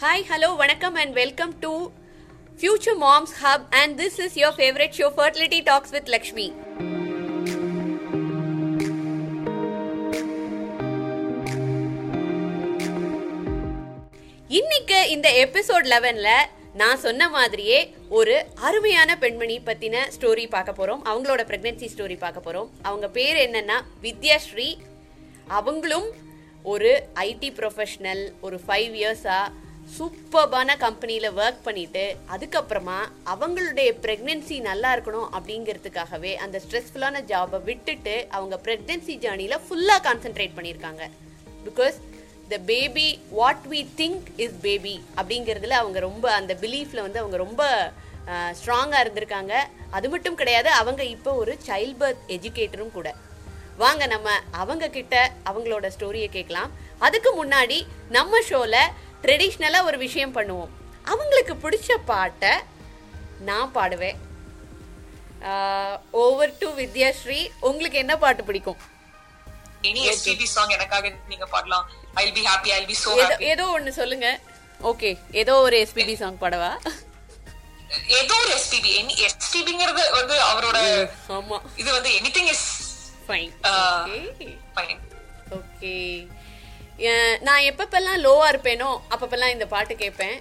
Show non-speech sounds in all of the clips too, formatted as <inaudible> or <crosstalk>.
Hi hello வணக்கம் and welcome to future moms hub and this is your favourite show fertility talks with Lakshmi இன்னைக்கு இந்த episode லெவனில் நான் சொன்ன மாதிரியே ஒரு அருமையான பெண்மணி பற்றின ஸ்டோரி பார்க்க போகிறோம் அவங்களோட ப்ரெக்னென்சி ஸ்டோரி பார்க்க போகிறோம் அவங்க பேர் என்னன்னா வித்யாஸ்ரீ அவங்களும் ஒரு ஐடி ப்ரொஃபஷ்னல் ஒரு ஃபைவ் இயர்ஸாக சூப்பர்பான கம்பெனியில் ஒர்க் பண்ணிட்டு அதுக்கப்புறமா அவங்களுடைய ப்ரெக்னென்சி நல்லா இருக்கணும் அப்படிங்கிறதுக்காகவே அந்த ஸ்ட்ரெஸ்ஃபுல்லான ஜாபை விட்டுட்டு அவங்க ப்ரெக்னென்சி ஜேர்னியில் ஃபுல்லாக கான்சென்ட்ரேட் பண்ணியிருக்காங்க. Because the baby what we think is baby அப்படிங்கிறதுல அவங்க ரொம்ப அந்த பிலீஃபில் வந்து அவங்க ரொம்ப ஸ்ட்ராங்காக இருந்திருக்காங்க. அது மட்டும் கிடையாது அவங்க இப்போ ஒரு சைல்ட் பர்த் எஜுகேட்டரும் கூட. வாங்க நம்ம அவங்க கிட்ட அவங்களோட ஸ்டோரியை கேட்கலாம். அதுக்கு முன்னாடி நம்ம ஷோவில் ட்ரெடிஷ்னலாக ஒரு விஷயம் பண்ணுவோம். அவங்களுக்கு பிடிச்ச பாட்டை நான் பாடுவேன். ஓவர் டு வித்யாஸ்ரீ உங்களுக்கு என்ன பாட்டு பிடிக்கும்? எனி எஸ்பிபி சாங் எனக்காக நீங்க பாடலாம். I will be happy I will be so ஏதோ ஹாப்பி ஏதோ ஒன்று சொல்லுங்க. ஓகே ஏதோ ஒரு எஸ்பிபி சாங் பாடவா? ஏதோ ஒரு எஸ்பிபி எனி எஸ்பிபிங்கிறது வந்து அவரோட ஆமா. இது வந்து anything is fine. Okay fine okay நான் எப்பப்பெல்லாம் லோவாக இருப்பேனோ அப்பப்பெல்லாம் இந்த பாட்டு கேட்பேன்.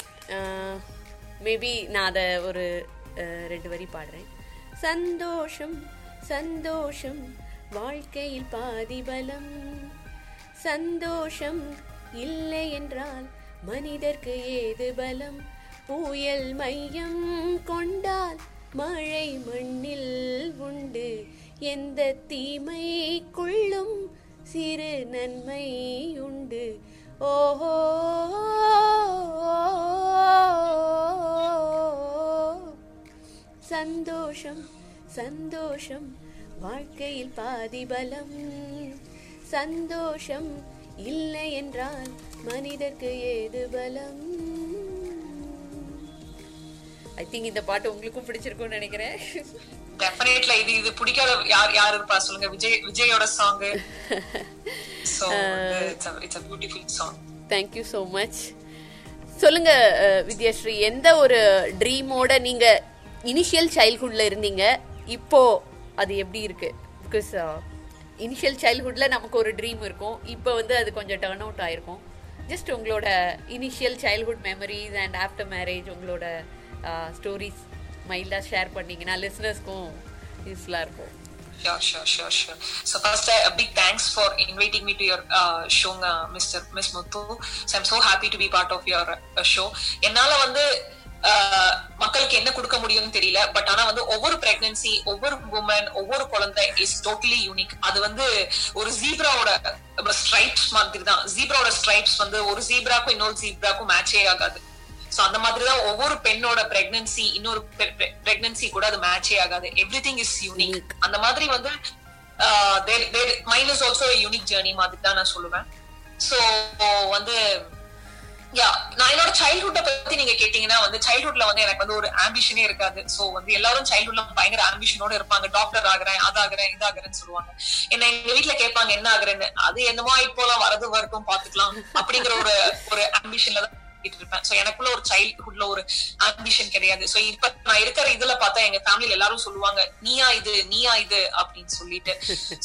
மேபி நான் அதை ஒரு ரெண்டு வரி பாடுறேன். சந்தோஷம் சந்தோஷம் வாழ்க்கையில் பாதி பலம். சந்தோஷம் இல்லை என்றால் மனிதர்க்கு ஏது பலம்? புயல் மையம் கொண்டால் மழை மண்ணில் உண்டு. எந்த தீமைக்குள்ளும் சிறு நன்மை உண்டு. ஓஹோ சந்தோஷம் சந்தோஷம் வாழ்க்கையில் பாதி பலம் சந்தோஷம் இல்லை என்றால் மனிதர்க்கு ஏது பலம்? ஐ திங்க் இந்த பாட்டு உங்களுக்கும் பிடிச்சிருக்கும்னு நினைக்கிறேன். டெஃபினெட்ல இது இது பிடிக்காத யார் யார் இருப்பா? சொல்லுங்க விஜய் விஜயோட song so it's it's a song thank you so much சொல்லுங்க வித்யாஸ்ரீ எந்த ஒரு ட்ரீமோட நீங்க இனிஷியல் சைல்ட்ஹுட்ல இருந்தீங்க? இப்போ அது எப்படி இருக்கு? பிகாஸ் இனிஷியல் சைல்ட்ஹுட்ல நமக்கு ஒரு ட்ரீம் இருக்கும். இப்போ வந்து அது கொஞ்சம் டர்ன் அவுட் ஆயிருக்கும். ஜஸ்ட் உங்களோட initial childhood memories and after marriage உங்களோட ஸ்டோரிஸ் மைல்டாக ஷேர் பண்ணீங்கன்னா லிஸ்னர்ஸ்க்கும் யூஸ்ஃபுல்லாக இருக்கும் Sure, sure, sure, sure. So first, uh, a big thanks for inviting me to your uh, show, uh, Mr. Miss Muthu. So I'm so happy to be part of your uh, show. என்னால வந்து uh, மக்களுக்கு என்ன கொடுக்க முடியும்னு தெரியல but ஆனா வந்து ஒவ்வொரு பிரெக்னன்சி ஒவ்வொரு உமன் ஒவ்வொரு குழந்தை இஸ் டோட்டலி யூனிக் அது வந்து ஒரு ஜீப்ராவோட ஸ்ட்ரைப்ஸ் மாதிரி தான் ஜீப்ராவோட ஸ்ட்ரைப்ஸ் வந்து ஒரு ஜீப்ராக்கும் இன்னொரு ஜீப்ராக்கும் மேட்சே ஆகாது சோ அந்த மாதிரி தான் ஒவ்வொரு பெண்ணோட பிரெக்னன்சி இன்னொரு பிரெக்னன்சி கூட அது மேட்சே ஆகாது. எவ்ரி திங் இஸ் யூனிக் அந்த மாதிரி வந்து mind is also unique journey மாதிரி தான் நான் சொல்லுவேன். சோ வந்து யா நான் என்னோட சைல்ட்ஹுட்ட பத்தி நீங்க கேட்டீங்கன்னா வந்து சைல்ட்ஹுட்ல வந்து எனக்கு வந்து ஒரு ஆம்பிஷனே இருக்காது. சோ வந்து எல்லாரும் சைல்ட்ஹுட்ல பயங்கர ஆம்பிஷனோட இருப்பாங்க. டாக்டர் ஆகுறேன் அதாகிறேன் இதாகிறேன்னு சொல்லுவாங்க. என்ன எங்க வீட்ல கேட்பாங்க என்ன ஆகுறேன்னு. அது என்னமோ இப்போலாம் வரது வரட்டும் பாத்துக்கலாம் அப்படிங்கிற ஒரு ஒரு ஆம்பிஷன்ல தான் பண்ணிட்டு இருப்பேன் சோ எனக்குள்ள ஒரு சைல்ட்ஹுட்ல ஒரு ஆம்பிஷன் கிடையாது. சோ இப்ப நான் இருக்கிற இதுல பார்த்தா எங்க ஃபேமிலில எல்லாரும் சொல்லுவாங்க நீயா இது நீயா இது அப்படின்னு சொல்லிட்டு.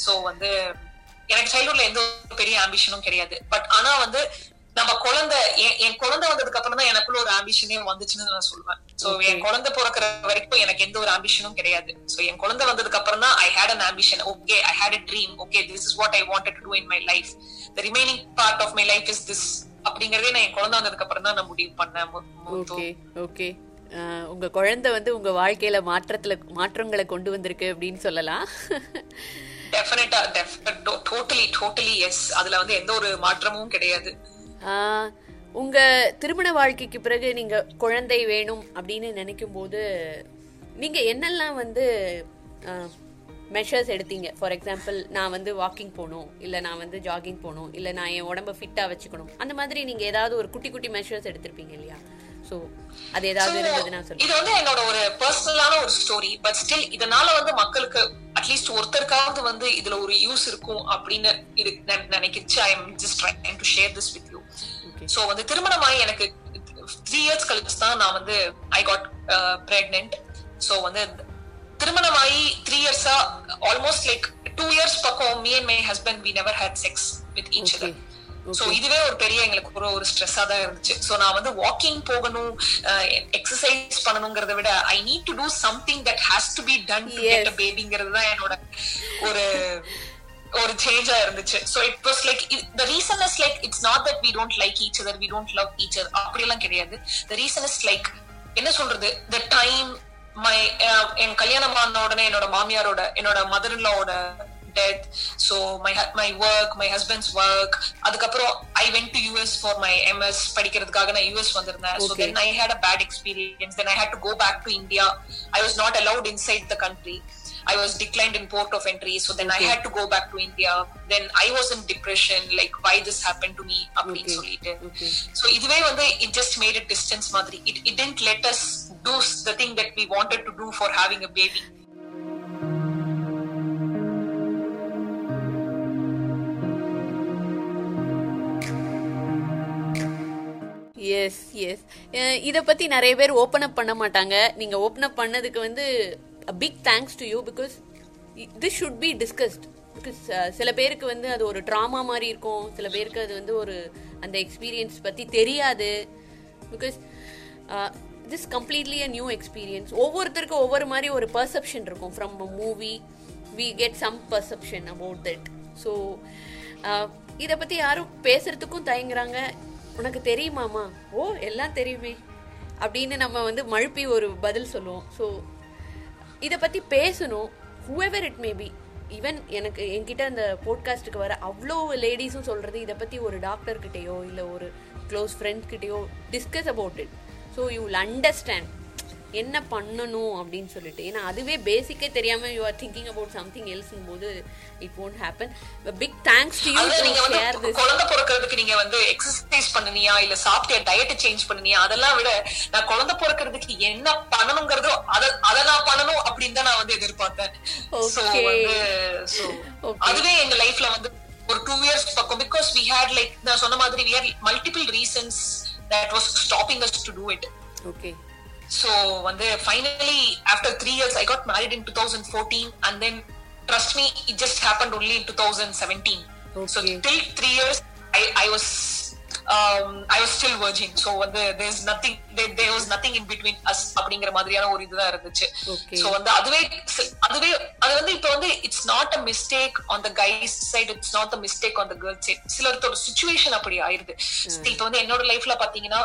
சோ வந்து எனக்கு சைல்ட்ஹுட்ல எந்த ஒரு பெரிய ஆம்பிஷனும் கிடையாது. பட் ஆனா வந்து நம்ம குழந்தை என் குழந்தை வந்ததுக்கு அப்புறம் தான் எனக்குள்ள ஒரு ஆம்பிஷனே வந்துச்சுன்னு நான் சொல்லுவேன். சோ என் குழந்தை பிறக்கிற வரைக்கும் எனக்கு எந்த ஒரு ஆம்பிஷனும் கிடையாது. சோ என் குழந்தை வந்ததுக்கு அப்புறம் தான் I had an ambition okay I had a dream okay this is what I wanted to do in my life the remaining part of my life is this அப்படிங்கறதே நான் என் குழந்தை வந்ததுக்கு அப்புறம் தான் நான் முடிவு பண்ணேன். ஓகே உங்க குழந்தை வந்து உங்க வாழ்க்கையில மாற்றத்துல மாற்றங்களை கொண்டு வந்திருக்கு அப்படின்னு சொல்லலாம். டெஃபினட்டா டோட்டலி டோட்டலி எஸ் அதுல வந்து எந்த ஒரு மாற்றமும் கிடையாது. உங்க திருமண வாழ்க்கைக்கு பிறகு நீங்க குழந்தை வேணும் அப்படின்னு நினைக்கும் போது நீங்க என்னெல்லாம் வந்து மெஷர்ஸ் எடுத்தீங்க. ஃபார் எக்ஸாம்பிள் நான் வந்து வாக்கிங் போகணும் இல்லை நான் வந்து ஜாகிங் போகணும் இல்லை நான் என் உடம்ப ஃபிட்டாக வச்சுக்கணும். அந்த மாதிரி நீங்கள் ஏதாவது ஒரு குட்டி குட்டி மெஷர்ஸ் எடுத்திருப்பீங்க இல்லையா? ஸோ அது ஏதாவது இருந்ததுன்னா சொல்லுங்க. இது வந்து என்னோட ஒரு பர்சனலான ஒரு ஸ்டோரி பட் ஸ்டில் இதனால வந்து மக்களுக்கு அட்லீஸ்ட் ஒருத்தருக்காவது வந்து இதுல ஒரு யூஸ் இருக்கும் அப்படின்னு இது நினைக்கிச்சு. I am just trying to share this with you so வந்து திருமணமாயி எனக்கு த்ரீ இயர்ஸ் கழிச்சு தான் நான் வந்து ஐ காட் பிரெக்னென்ட் ஸோ வந்து திருமணமாயி த்ரீ இயர்ஸா ஆல்மோஸ்ட் லைக் டூ இயர்ஸ் பக்கம் me and my husband we never had sex with each other so இதுவே ஒரு பெரிய எங்களுக்கு ஒரு ஒரு ஸ்ட்ரெஸ்ஸா தான் இருந்துச்சு. சோ நான் வந்து வாக்கிங் போகணும் எக்ஸசைஸ் பண்ணணுங்கிறத விட I need to do something that has to be done to get a பேபிங்கிறது தான் என்னோட ஒரு ஒரு சேஞ்சா இருந்துச்சு. So it was like the reason is like it's not that we don't like each other we don't love each other அப்படி எல்லாம் கிடையாது. The reason is like என்ன சொல்றது? த டைம் மை என் கல்யாணம் ஆன உடனே என்னோட மாமியாரோட என்னோட mother இன்லாவோட death so my my work my husband's work அதுக்கப்புறம் I went to US for my MS படிக்கிறதுக்காக நான் யூஎஸ் வந்திருந்தேன். So then I had a bad experience then I had to go back to India I was not allowed inside the country I was declined in port of entry. So then I had to go back to India. Then I was in depression, like why this happened to me அப்படின்னு சொல்லிட்டு so இதுவே வந்து it just made a distance மாதிரி it, it didn't let us do the thing that we wanted to do for having a baby yes yes இதை பற்றி நிறைய பேர் open up பண்ண மாட்டாங்க நீங்கள் ஓப்பன் அப் பண்ணதுக்கு வந்து big thanks to you because this should be discussed because சில பேருக்கு வந்து அது ஒரு ட்ராமா மாதிரி இருக்கும். சில பேருக்கு அது வந்து ஒரு அந்த எக்ஸ்பீரியன்ஸ் பற்றி தெரியாது. Because this completely a new experience ஒவ்வொருத்தருக்கும் ஒவ்வொரு மாதிரி ஒரு பர்செப்ஷன் இருக்கும் from a movie we get some perception about that so இதை பற்றி யாரும் பேசுறதுக்கும் தயங்குறாங்க. உனக்கு தெரியுமாமா ஓ எல்லாம் தெரியுமே. அப்படின்னு நம்ம வந்து மழுப்பி ஒரு பதில் சொல்லுவோம். ஸோ இதை பற்றி பேசணும் ஹூஎவர் இட் மேபி ஈவன் எனக்கு என்கிட்ட அந்த போட்காஸ்ட்டுக்கு வர அவ்வளோ லேடிஸும் சொல்கிறது இதை பற்றி ஒரு டாக்டர்கிட்டேயோ இல்லை ஒரு close ஃப்ரெண்ட்ஸ்கிட்டேயோ discuss about it so you will understand என்ன பண்ணணும் அப்படின்னு சொல்லிட்டு. ஏன்னா அதுவே பேசிக்கே தெரியாம you are thinking about something எல்ஸ்ங்கும் போது it won't happen big thanks to you நீங்க டு வந்து ஷேர் திஸ் குழந்தை பிறக்கிறதுக்கு நீங்க வந்து எக்ஸசைஸ் பண்ணுனியா இல்ல சாப்பிட்டியா டயட் சேஞ்ச் பண்ணுனியா அதெல்லாம் விட நான் குழந்தை பிறக்கிறதுக்கு என்ன பண்ணணுங்கிறதோ அத அத நான் பண்ணணும் அப்படின்னு தான் நான் வந்து எதிர்பார்த்தேன். So so Okay. அதுவே எங்க லைஃப்ல வந்து ஒரு டூ இயர்ஸ் பக்கம் பிகாஸ் வி ஹேட் லைக் நான் சொன்ன மாதிரி we had multiple reasons that was stopping us to do it okay So வந்து finally after three years I got married in 2014 and then trust me it just happened only in 2017. So Okay. till three years I, I was um, I was still virgin. So வந்து there's nothing there, there was nothing in between us அப்படிங்கிற மாதிரியான ஒரு இதுதான் இருந்துச்சு. So வந்து அதுவே அதுவே அது வந்து இப்ப வந்து it's not a mistake on the guys side it's not a mistake on the girl side சிலர்த்தோட situation அப்படி ஆயிருது இப்ப வந்து என்னோட லைஃப்ல பாத்தீங்கன்னா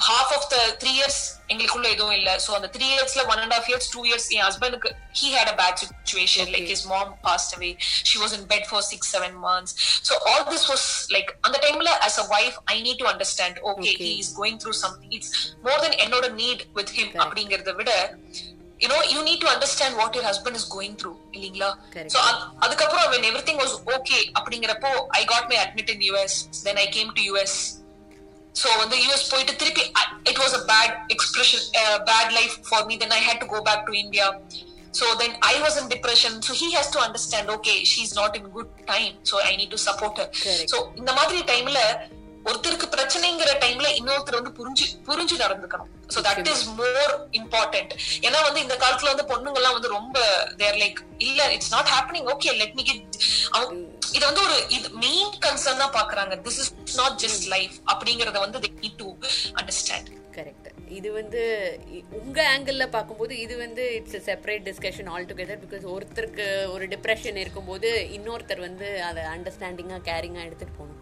half of the three years எங்களுக்குள்ள எதுவும் இல்ல. சோ அந்த த்ரீ இயர்ஸ்ல one and half years two years என் ஹஸ்பண்டுக்கு he had a bad situation like his mom passed away she was in bed for six seven months so all this was like அந்த டைம்ல as a wife I need to understand okay Okay. He is going through something it's more then என்னோட need with him அப்படிங்கறத விட you know you need to understand what your husband is going through இல்லீங்களா? Correct. so அ- அதுக்கப்புறம் when everything was okay அப்படிங்கறப்போ i got my admit in us then i came to us so வந்து US போயிட்டு திருப்பி it was a bad expression bad life for me then I had to go back to India so then i was in depression. So he has to understand okay she's not in good time. So i need to support her. Correct. so இந்த மாதிரி டைம்ல ஒருத்தருக்கு பிரச்சனைங்கிற டைம்ல இன்னொருத்தர் வந்து புரிஞ்சு புரிஞ்சு நடந்துக்கணும். So that is more important ஏன்னா வந்து இந்த காலத்துல வந்து பொண்ணுங்க எல்லாம் வந்து ரொம்ப தேர் லைக் இல்ல it's not happening okay let me get இது வந்து ஒரு இது மெயின் கன்சர்னா பாக்குறாங்க this is not just life அப்படிங்கறத வந்து they need to understand correct இது வந்து உங்க ஆங்கிள் பார்க்கும்போது இது வந்து it's separate discussion all together because ஒருத்தருக்கு ஒரு டிப்ரெஷன் இருக்கும்போது இன்னொருத்தர் வந்து அதை அண்டர்ஸ்டாண்டிங்கா கேரிங்கா எடுத்துட்டு போகணும்.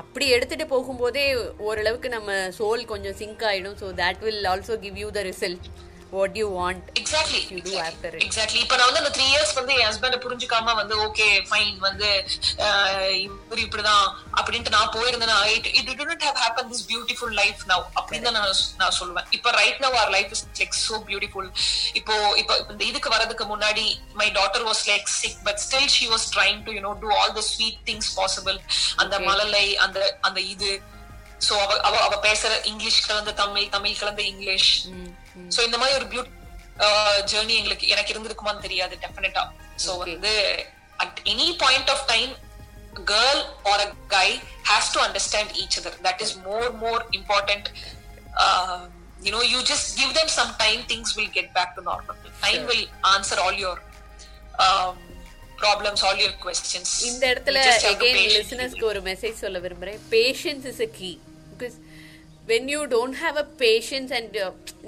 அப்படி எடுத்துட்டு போகும்போதே ஓரளவுக்கு நம்ம சோல் கொஞ்சம் சிங்க் ஆயிடும். So that will also give you the result what you want exactly You do after it. Exactly இப்ப நான் வந்து அந்த த்ரீ இயர்ஸ் வந்து என் ஹஸ்பண்ட் புரிஞ்சுக்காம வந்து ஓகே ஃபைன் வந்து இவரு இப்படிதான் அப்படின்ட்டு நான் போயிருந்தேன்னா it it don't have happen this beautiful life now அப்படின்னு தான் நான் நான் சொல்லுவேன். இப்ப right now our life is like so beautiful இப்போ இப்போ இந்த இதுக்கு வரதுக்கு முன்னாடி my daughter was like sick but still she was trying to you know do all the sweet things possible அந்த. மழலை அந்த அந்த இது சோ அவ அவ அவ பேசுற இங்கிலீஷ் கலந்த தமிழ் தமிழ் கலந்த இங்கிலீஷ் சோ இந்த மாதிரி ஒரு பியூட்டி ஜேர்னி எங்களுக்கு எனக்கு இருந்திருக்குமான்னு தெரியாது டெஃபினட்டா சோ. வந்து at any point of time girl or a guy has to understand each other that is more more important you know you just give them some time things will get back to normal. Time will answer all your um, problems all your questions. இந்த இடத்துல patiently லிசனர்ஸ்க்கு ஒரு message சொல்ல விரும்புறேன். Patience is a key. Because when you don't have a patience and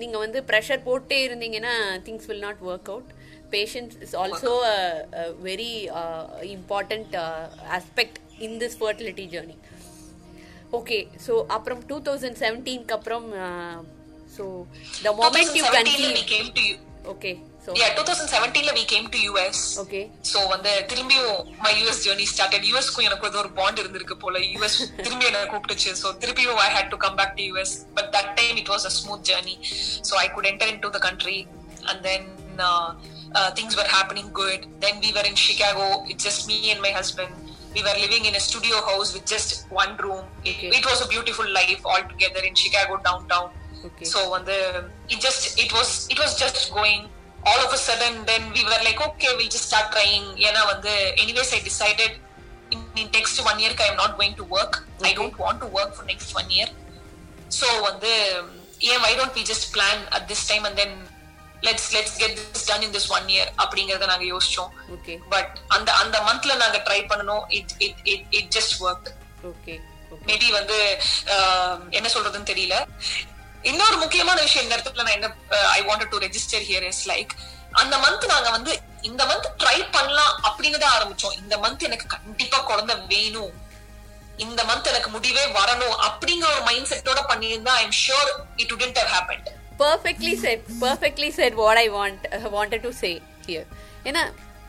நீங்க வந்து pressure போட்டே இருந்தீங்கன்னா things will not work out patience is also very important aspect in this fertility journey okay so அப்புறம் two thousand செவன்டீன்க்கு அப்புறம் so the moment you 2017 conceive we came to you. Okay so yeah 2017 ல we came to US okay so வந்து திரும்பியும் my US journey started யூஎஸ்க்கும் எனக்கு ஏதோ ஒரு bond இருந்திருக்கு போல யூஎஸ் திரும்பி என்ன கூப்பிட்டுச்சு சோ திரும்பியும் I had to come back to US but that time it was a smooth journey so I could enter into the country and then things were happening good then we were in Chicago it just me and my husband we were living in a studio house with just one room it, Okay. it was a beautiful life all together in chicago downtown Okay. so when the it just it was it was just going all of a sudden then we were like okay we'll just start trying ஏன்னா வந்து anyways i decided in, in next one year i am not going to work i Okay. don't want to work for next one year so வந்து yeah why don't we just plan at this time and then let's let's get this done in this one year அப்படிங்கறத நாங்க யோசிச்சோம் okay but அந்த அந்த மந்த்ல நாங்க try பண்ணனும் it it it it just work okay okay maybe வந்து என்ன சொல்றதுன்னு தெரியல இன்னொரு முக்கியமான விஷயம் இந்த இடத்துல நான் என்ன I want to register here is like அந்த மந்த் நாங்க வந்து இந்த மந்த் ட்ரை பண்ணலாம் அப்படின்னு தான் ஆரம்பிச்சோம். இந்த மந்த் எனக்கு கண்டிப்பா குழந்தை வேணும். இந்த மந்த் எனக்கு முடிவே வரணும் அப்படிங்கிற ஒரு மைண்ட் செட்டோட பண்ணியிருந்தா I am sure it wouldn't have happened perfectly set perfectly set what I want wanted to say here ஏன்னா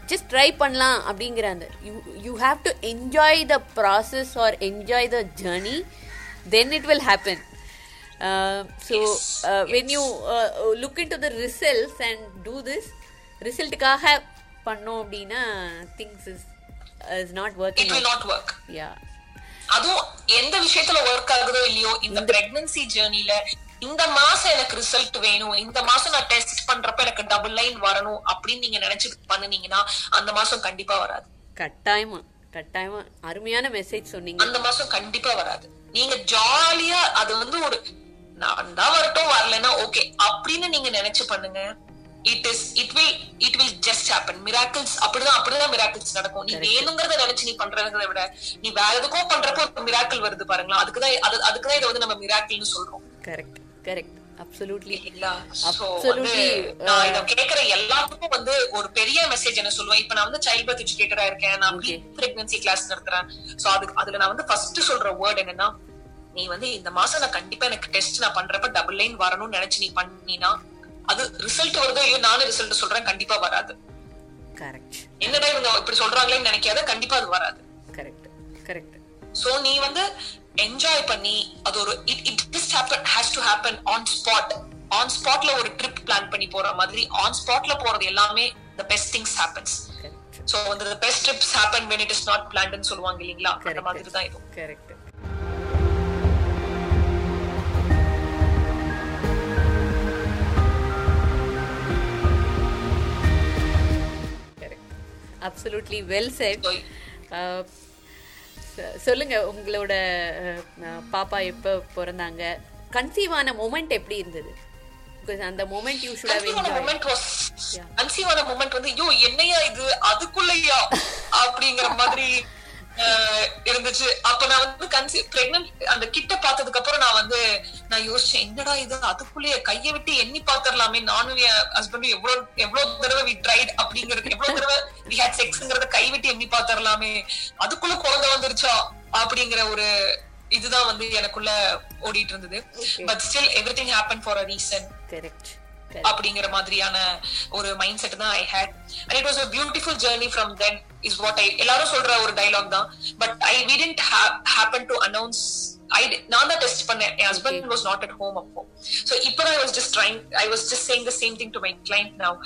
ஜஸ்ட் ட்ரை பண்ணலாம் அப்படிங்கிற அந்த you you have to enjoy the process or enjoy the journey then it will happen so when you look in to the results and do this ரிசல்ட்டுக்காக பண்ணோம் அப்படின்னா things is is not it working will not work yeah அதுவும் எந்த விஷயத்துல work ஆகுதோ இல்லையோ இந்த pregnancy ஜேர்னில இந்த மாசம் எனக்கு ரிசல்ட் வேணும் இந்த மாசம் நான் டெஸ்ட் பண்றப்ப எனக்கு டபுள் லைன் வரணும் அப்படின்னு நீங்க நினைச்சு பண்ணுனீங்கன்னா அந்த மாசம் கண்டிப்பா வராது. கட்டாயமா கட்டாயமா. அருமையான மெசேஜ் சொன்னீங்க. அந்த மாசம் கண்டிப்பா வராது. நீங்க ஜாலியா அது வந்து ஒரு நான் தான் வரட்டும் வரலன்னா ஓகே அப்படின்னு நீங்க நினைச்சு பண்ணுங்க. It is it will it will just happen miracles அப்படிதான் அப்படிதான் மிராக்கிள்ஸ் நடக்கும். நீ வேணுங்கிறத நினைச்சு நீ பண்றதுங்கிறத விட நீ வேற எதுக்கோ பண்றப்போ ஒரு மிராக்கிள் வருது பாருங்களா அதுக்குதான் அது அதுக்குதான் இதை வந்து நம்ம மிராக்கிள்னு சொல்றோம். கரெக்ட் கரெக்ட் அப்சல்யூட்லி நான் இத கேக்குற எல்லாத்துக்கும் வந்து ஒரு பெரிய மெசேஜ் என்ன சொல்லுவேன்? இப்ப நான் வந்து சைல்ட் பர்த் எஜுகேட்டரா இருக்கேன். நான். Pregnancy class நடத்துறேன். சோ அதுக்கு அதுல நான் வந்து ஃபர்ஸ்ட் சொல்ற வேர்ட் என்னன்னா நீ வந்து இந்த மாசம் நான் கண்டிப்பா எனக்கு டெஸ்ட் நான் பண்றப்ப டபுள் லைன் வரணும்னு நினைச்சு நீ பண்ணினா அது ரிசல்ட் வருதோ இல்லையோ நானும் ரிசல்ட் சொல்றேன் கண்டிப்பா வராது. என்னடா இவங்க இப்படி சொல்றாங்களேன்னு நினைக்காத கண்டிப்பா அது வராது. கரெக்ட் கரெக்ட் சோ நீ வந்து என்ஜாய் பண்ணி அது ஒரு it it just happen has to happen on spot on ஸ்பாட்ல ஒரு ட்ரிப் பிளான் பண்ணி போற மாதிரி ஆன் ஸ்பாட்ல போறது எல்லாமே the best things happens so வந்து the best trips happen when it is not planned ன்னு சொல்லுவாங்க இல்லீங்களா? அந்த மாதிரி தான் இது. கரெக்ட் அப்சல்யூட்லி வெல் செட் சொல்லுங்க உங்களோட அஹ், அஹ், பாப்பா எப்போ பிறந்தாங்க? கன்சீவ் ஆன மொமெண்ட் எப்படி இருந்தது? பிகாஸ் அந்த moment you should have enjoy conceive ஆன moment வந்து ஐயோ என்னையா இது? அதுக்குள்ளயா? அப்படிங்கிற மாதிரி இருந்துச்சு. அப்ப நான் வந்து கன்சீவ் பிரெக்னன்ட் அந்த கிட்ட பார்த்ததுக்கு அப்புறம் நான் வந்து நான் யோசிச்சேன் என்னடா இது? அதுக்குள்ளேயே கையை விட்டு எண்ணி பாத்திரலாமே நானும் என் ஹஸ்பண்டும் எவ்வளவு எவ்வளவு தடவை வி ட்ரைட் அப்படிங்கிறது எவ்வளவு தடவை வி ஹேட் செக்ஸ்ங்கிறத கை விட்டு எண்ணி பாத்திரலாமே அதுக்குள்ள குழந்தை வந்துருச்சா? அப்படிங்கிற ஒரு இதுதான் வந்து எனக்குள்ள ஓடிட்டு இருந்தது. But still every thing happen for a reason correct அப்படிங்கிற மாதிரியான ஒரு மைண்ட் செட் தான் I had and it was a beautiful journey from then is what I எல்லாரும் சொல்ற ஒரு டைலாக் தான். But I we didn't happen to announce I நான் தான் டெஸ்ட் பண்ணேன். என் husband was not at home அப்போ. ஸோ இப்போ I was just trying I was just saying the same thing to my client now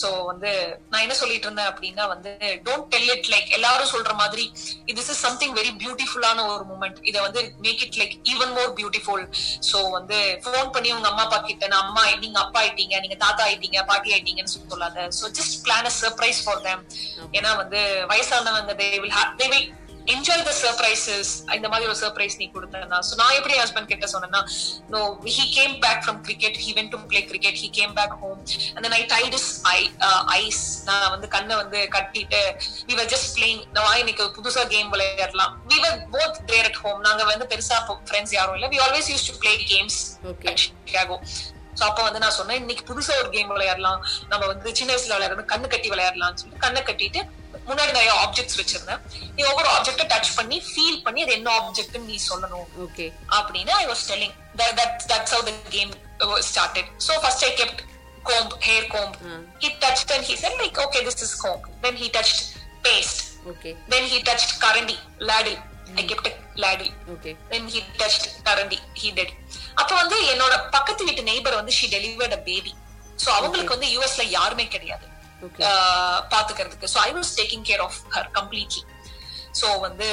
so வந்து நான் என்ன சொல்லிட்டு இருந்தேன் அப்படின்னா வந்து டோன்ட் டெல் இட் லைக் எல்லாரும் சொல்ற மாதிரி திஸ் இஸ் சம்திங் வெரி பியூட்டிஃபுல்லான ஒரு மூமெண்ட் இதை வந்து make it like even more beautiful so வந்து ஃபோன் பண்ணி உங்க அம்மா அப்பா கிட்ட நான் அம்மா நீங்க அப்பா ஆயிட்டீங்க நீங்க தாத்தா ஆயிட்டீங்க பாட்டி ஆயிட்டீங்கன்னு சொல்லாத. So just plan a surprise for them ஏன்னா வந்து வயசானவங்க they will they will enjoy the surprises இந்த மாதிரி ஒரு சர்ப்ரைஸ் நீ கொடுத்தனா சோ நான் எப்படி ஹஸ்பண்ட் கிட்ட சொன்னேன்னா no he came back from cricket he went to play cricket he came back home அந்த I tied his I eyes நான் வந்து கண்ணை வந்து கட்டிட்டு வி வர் ஜஸ்ட் பிளேயிங் நான் இன்னைக்கு புதுசா கேம் விளையாடலாம். We were both there at home நாங்க வந்து பெருசா ஃப்ரெண்ட்ஸ் யாரும் இல்ல. We always used to play games. Chicago so அப்ப வந்து நான் சொன்னேன் இன்னைக்கு புதுசா ஒரு கேம் விளையாடலாம். நம்ம வந்து சின்ன வயசுல விளையாடுறது கண்ணு கட்டி விளையாடலாம்னு சொல்லிட்டு கண்ணை கட்டிட்டு முன்னாடி நிறைய ஆப்ஜெக்ட்ஸ் வச்சிருந்தேன். நீ ஒவ்வொரு ஆப்ஜெக்ட டச் பண்ணி ஃபீல் பண்ணி அது என்ன ஆப்ஜெக்ட் நீ சொல்லணும். ஓகே அப்படின்னு I was telling that's how the game started so first I kept comb hair comb. Hmm. he touched and he said like okay this is comb. Then he touched paste. Okay then he touched karandi ladle. I kept a ladle. Okay then he touched karandi he did. அப்ப வந்து என்னோட பக்கத்து வீட்டு neighbour வந்து she delivered a baby. So அவங்களுக்கு வந்து யூஎஸ்ல யாருமே கிடையாது. பாத்துக்கிறதுக்கு so i was taking care of her completely so வந்து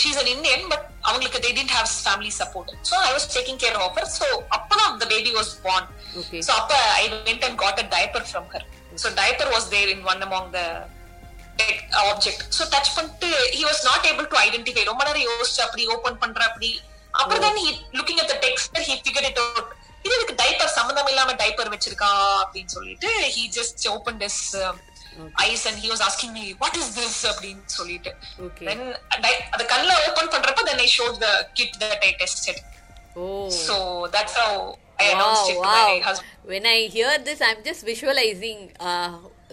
she's an indian but அவங்களுக்கு they didn't have family support so i was taking care of her so அப்பதான் the baby was born okay so அப்ப i went and got a diaper from her so diaper was there in one among the dead object so touch பண்ணிட்டு he was not able to identify ரொம்ப நேரம் யோசிச்சு அப்படி open பண்ற அப்படி அப்புறம் தான் he looking at the texture he figured it out இது இதுக்கு டைப்பர் சம்பந்தம் இல்லாம டைப்பர் வச்சிருக்கா அப்படின்னு சொல்லிட்டு he just opened his uh, eyes and he was asking me what is this அப்படின்னு சொல்லிட்டு di- அந்த கண்ணுல ஓபன் பண்றப்ப then I showed the kit that I tested O so that's how I wow, announced it to wow. my husband When I hear this, I'm just visualizing uh,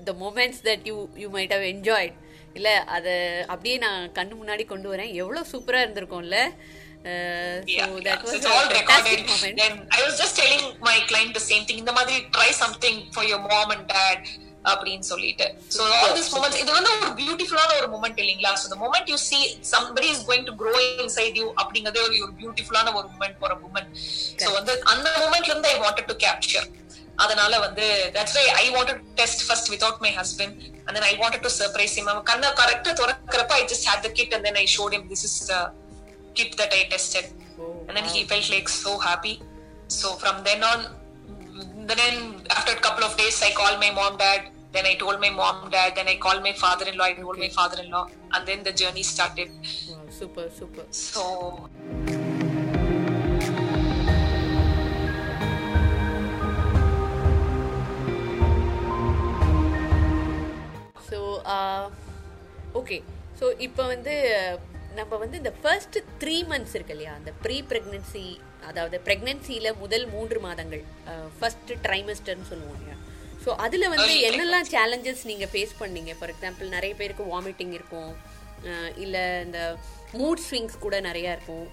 the moments that you you might have enjoyed. இல்ல அது அப்படியே நான் கண்ணு முன்னாடி கொண்டு வரேன் எவ்வளவு சூப்பரா இருந்திருக்கும்ல so Yeah, that yeah. So was it's all recorded. Fantastic moment Then I was just telling my client the same thing. இந்த மாதிரி try something for your mom and dad அப்படின்னு சொல்லிட்டு இது வந்து ஒரு பியூட்டிஃபுல்லான ஒரு மூமெண்ட் இல்லைங்களா so the moment you see somebody is going to grow inside you அப்படிங்கறதே ஒரு ஒரு பியூட்டிஃபுல்லான ஒரு மூமெண்ட் வந்து அந்த மூமெண்ட்ல இருந்து capture அதனால வந்து that's why I wanted to test first without my husband and then I wanted to surprise him அவன் கண்ணை கரெக்டா திறக்கிறப்ப I just had the kit and then I showed him this is the kit that I tested and then he felt like so happy so from then on then after a couple of days i called my mom dad then i told my mom dad then i called my father-in-law i told my father-in-law and then the journey started super super so so okay so இப்போ வந்து நம்ம வந்து இந்த first three months இருக்கு இல்லையா? அந்த pre pregnancy அதாவது ப்ரெக்னென்சியில் முதல் மூன்று மாதங்கள் ஃபர்ஸ்ட் ட்ரைமஸ்டர்னு சொல்லுவோம் இல்லையா? ஸோ அதில் வந்து என்னெல்லாம் சேலஞ்சஸ் நீங்கள் ஃபேஸ் பண்ணீங்க? ஃபார் எக்ஸாம்பிள் நிறைய பேருக்கு வாமிட்டிங் இருக்கும். இல்லை இந்த மூட் ஸ்விங்ஸ் கூட நிறையா இருக்கும்.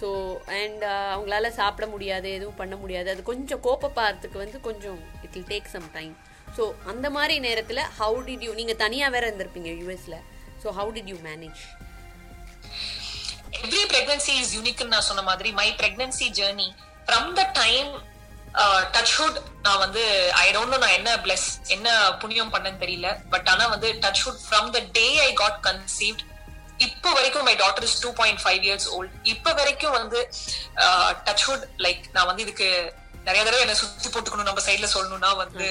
ஸோ அண்ட் அவங்களால சாப்பிட முடியாது எதுவும் பண்ண முடியாது. அது கொஞ்சம் கோப்பப்பாறதுக்கு வந்து கொஞ்சம் it will take some time so அந்த மாதிரி நேரத்தில் ஹவு டிட் யூ நீங்கள் தனியாக வேற இருந்திருப்பீங்க யூஎஸில் so how did you manage every pregnancy is யூனிக்னு நான் சொன்ன மாதிரி my pregnancy journey from the time டச்ஹுட் நான் வந்து ஐ டோன்ட் நோ நான் என்ன பிளஸ் என்ன புண்ணியம் பண்ணேன்னு தெரியல பட் ஆனா வந்து touchwood from the day I got conceived இப்போ வரைக்கும் my daughter is two point five years old இப்போ வரைக்கும் வந்து uh, டச்ஹுட் லைக் நான் வந்து இதுக்கு நிறைய தடவை என்ன சுத்தி போட்டுக்கணும் நம்ம சைட்ல சொல்லணும்னா வந்து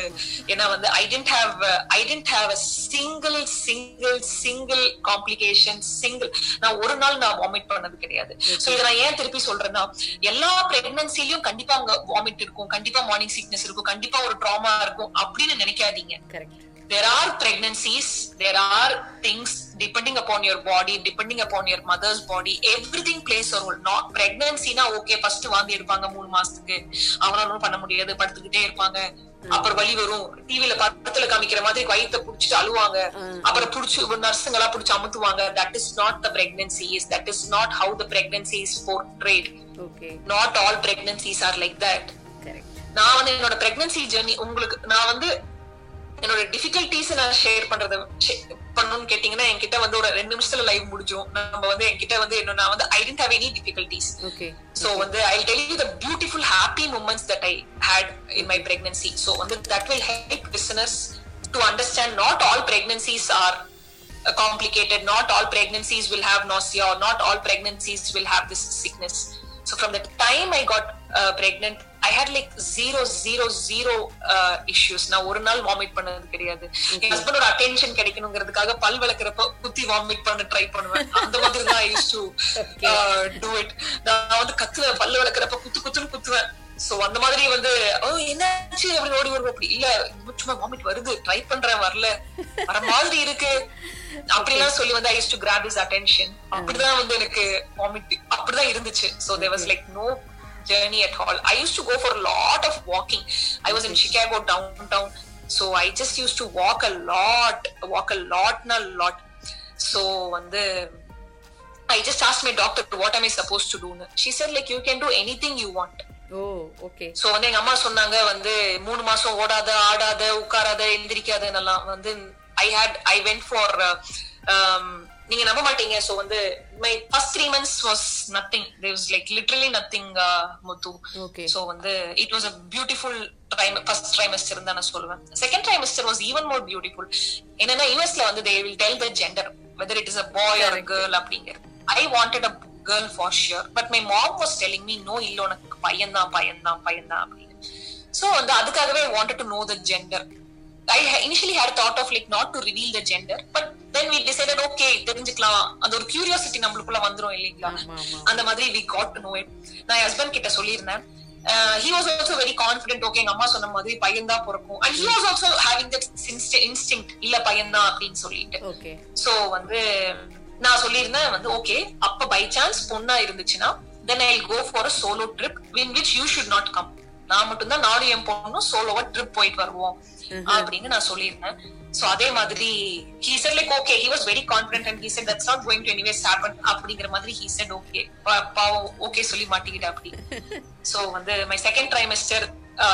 ஏன்னா வந்து I didn't have I didn't have a single single single complication single நான் ஒரு நாள் நான் வாமிட் பண்ணது கிடையாது. சோ இதை நான் ஏன் திருப்பி சொல்றேன்னா எல்லா பிரெக்னன்சிலயும் கண்டிப்பா அங்க வாமிட் இருக்கும். கண்டிப்பா மார்னிங் சிக்னஸ் இருக்கும். கண்டிப்பா ஒரு ட்ராமா இருக்கும் அப்படின்னு நினைக்காதீங்க. Correct there are pregnancies there are things depending upon your body depending upon your mother's body everything plays a role not pregnancy na okay first வாந்தி எடுப்பாங்க மூணு மாசத்துக்கு அவனாலும் பண்ண முடியாது படுத்துக்கிட்டே இருப்பாங்க அப்புறம் வலி வரும் டிவில படத்துல காமிக்கிற மாதிரி வயித்தை புடிச்சிட்டு அழுவாங்க அப்புறம் புடிச்சு நர்ஸுங்க எல்லாம் புடிச்சு அமுத்துவாங்க that is not the that is not how the pregnancy is portrayed ஓகே not all pregnancies are like that correct நான் வந்து என்னோட பிரெக்னன்சி ஜெர்னி உங்களுக்கு நான் வந்து என்னோட டிஃபிகல்டிஸ் நான் ஷேர் பண்றது share பண்ணணும்னு கேட்டீங்கன்னா என்கிட்ட வந்து ஒரு ரெண்டு நிமிஷத்துல லைவ் முடிஞ்சும் நம்ம வந்து என்கிட்ட வந்து என்ன நான் வந்து I didn't have any difficulties okay so வந்து I tell you the beautiful happy moments that I had in my pregnancy so வந்து that will help listeners to understand not all pregnancies are complicated. Not all pregnancies will have nausea. Or not all pregnancies will have this sickness. So from the time i got uh, pregnant I had like zero zero zero issues நான் ஒரு நாள் vomit பண்ணது கிடையாது. என் ஹஸ்பண்டோட attention கிடைக்கணுங்கிறதுக்காக பல் விளக்குறப்ப குத்தி vomit பண்ண try பண்ணுவேன். அந்த மாதிரி தான் I used to do it நான் வந்து கத்துவேன். பல் விளக்குறப்ப குத்து குத்துன்னு குத்துவேன். சோ அந்த மாதிரி வந்து ஓ என்னாச்சு? அப்படி ஓடி வருவோம் அப்படி இல்ல சும்மா வாமிட் வருது. ட்ரை பண்றேன் வரல. வர மாதிரி இருக்கு. அப்படிலாம் சொல்லி வந்து I used to grab his attention அப்படிதான் வந்து எனக்கு வாமிட் அப்படிதான் இருந்துச்சு. So there was like no journey at all. I used to go for a lot of walking. I was in Chicago downtown, so I just used to walk a lot, walk a lot, na lot. So வந்து I just asked my doctor, what am I supposed to do? She said like you can do anything you want. Oh okay so வந்து எங்க அம்மா சொன்னாங்க வந்து மூணு மாசம் ஓடாத ஆடாத உட்காராத எந்திரிக்காதன்னெல்லாம் வந்து I had I went for நீங்க நம்ப மாட்டீங்க. சோ வந்து my first three months was nothing there was like literally nothing Muthu okay so வந்து it was a beautiful time first trimester தான் நான் சொல்லுவேன். Second trimester was even more beautiful என்னன்னா யூஎஸ்ல வந்து they will tell the gender whether it is a boy or girl அப்படிங்கிறது I wanted a girl for sure but my mom was telling me no இல்ல உனக்கு பையன் தான் பையன் தான் பையன் தான் அப்படின்னு. சோ வந்து அதுக்காகவே wanted to know the gender I initially had thought of like not to reveal the gender but then we decided okay தெரிஞ்சுக்கலாம். அந்த ஒரு கியூரியாசிட்டி நம்மளுக்குள்ள வந்துரும் இல்லைங்களா? அந்த மாதிரி we got to know it நான் ஹஸ்பண்ட் கிட்ட சொல்லியிருந்தேன். He was also very confident okay எங்க அம்மா சொன்ன மாதிரி பையன் தான் பிறக்கும். And he was also having that instinct இல்ல பையன் தான் அப்படின்னு சொல்லிட்டு. சோ வந்து நான் சொல்லியிருந்தேன் வந்து ஓகே அப்ப பை சான்ஸ் பொண்ணா இருந்துச்சுன்னா then I go for a solo trip in which you should not come நான் மட்டும்தான் நானும் என் பொண்ணும் சோலோவா ட்ரிப் போயிட்டு வருவோம். அப்படின்னு நான் சொல்லியிருந்தேன். சோ அதே மாதிரி he said like okay he was very confident and he said that's not going to anyways happen அப்படிங்கிற மாதிரி ஹி செட் ஓகே பாவம் ஓகே சொல்லி மாட்டிக்கிட்ட அப்படி. <laughs> சோ வந்து my second trimester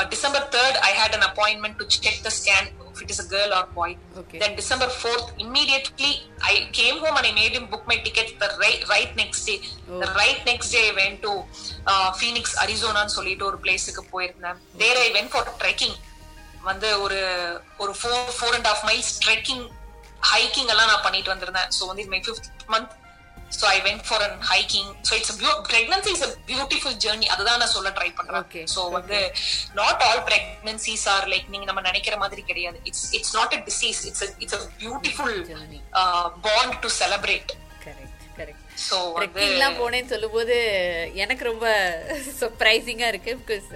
December third I had an appointment to check the scan if it is a girl or boy. Okay. Then December 4th, immediately I came home and I made him book my tickets the right, right next day. Oh. The right next day I went to uh, Phoenix, Arizona சொல்லிட்டு ஒரு பிளேஸுக்கு போயிருந்தேன் there I went for trekking வந்து ஒரு ஒரு four four and half miles trekking hiking எல்லாம் நான் பண்ணிட்டு வந்திருந்தேன் ஸோ வந்து my fifth month so I went for an hiking so it's pregnancy is a beautiful journey அதுதான் நான் சொல்ல ட்ரை பண்றேன் ஸோ வந்து not all pregnancies are like நீங்க நம்ம நினைக்கிற மாதிரி கிடையாது. It's it's not a disease it's it's a beautiful Journey. Bond to celebrate ட்ரெக்கிங்லாம் போனேன்னு சொல்லும்போது எனக்கு ரொம்ப <laughs> சர்ப்ரைசிங்காக இருக்கு because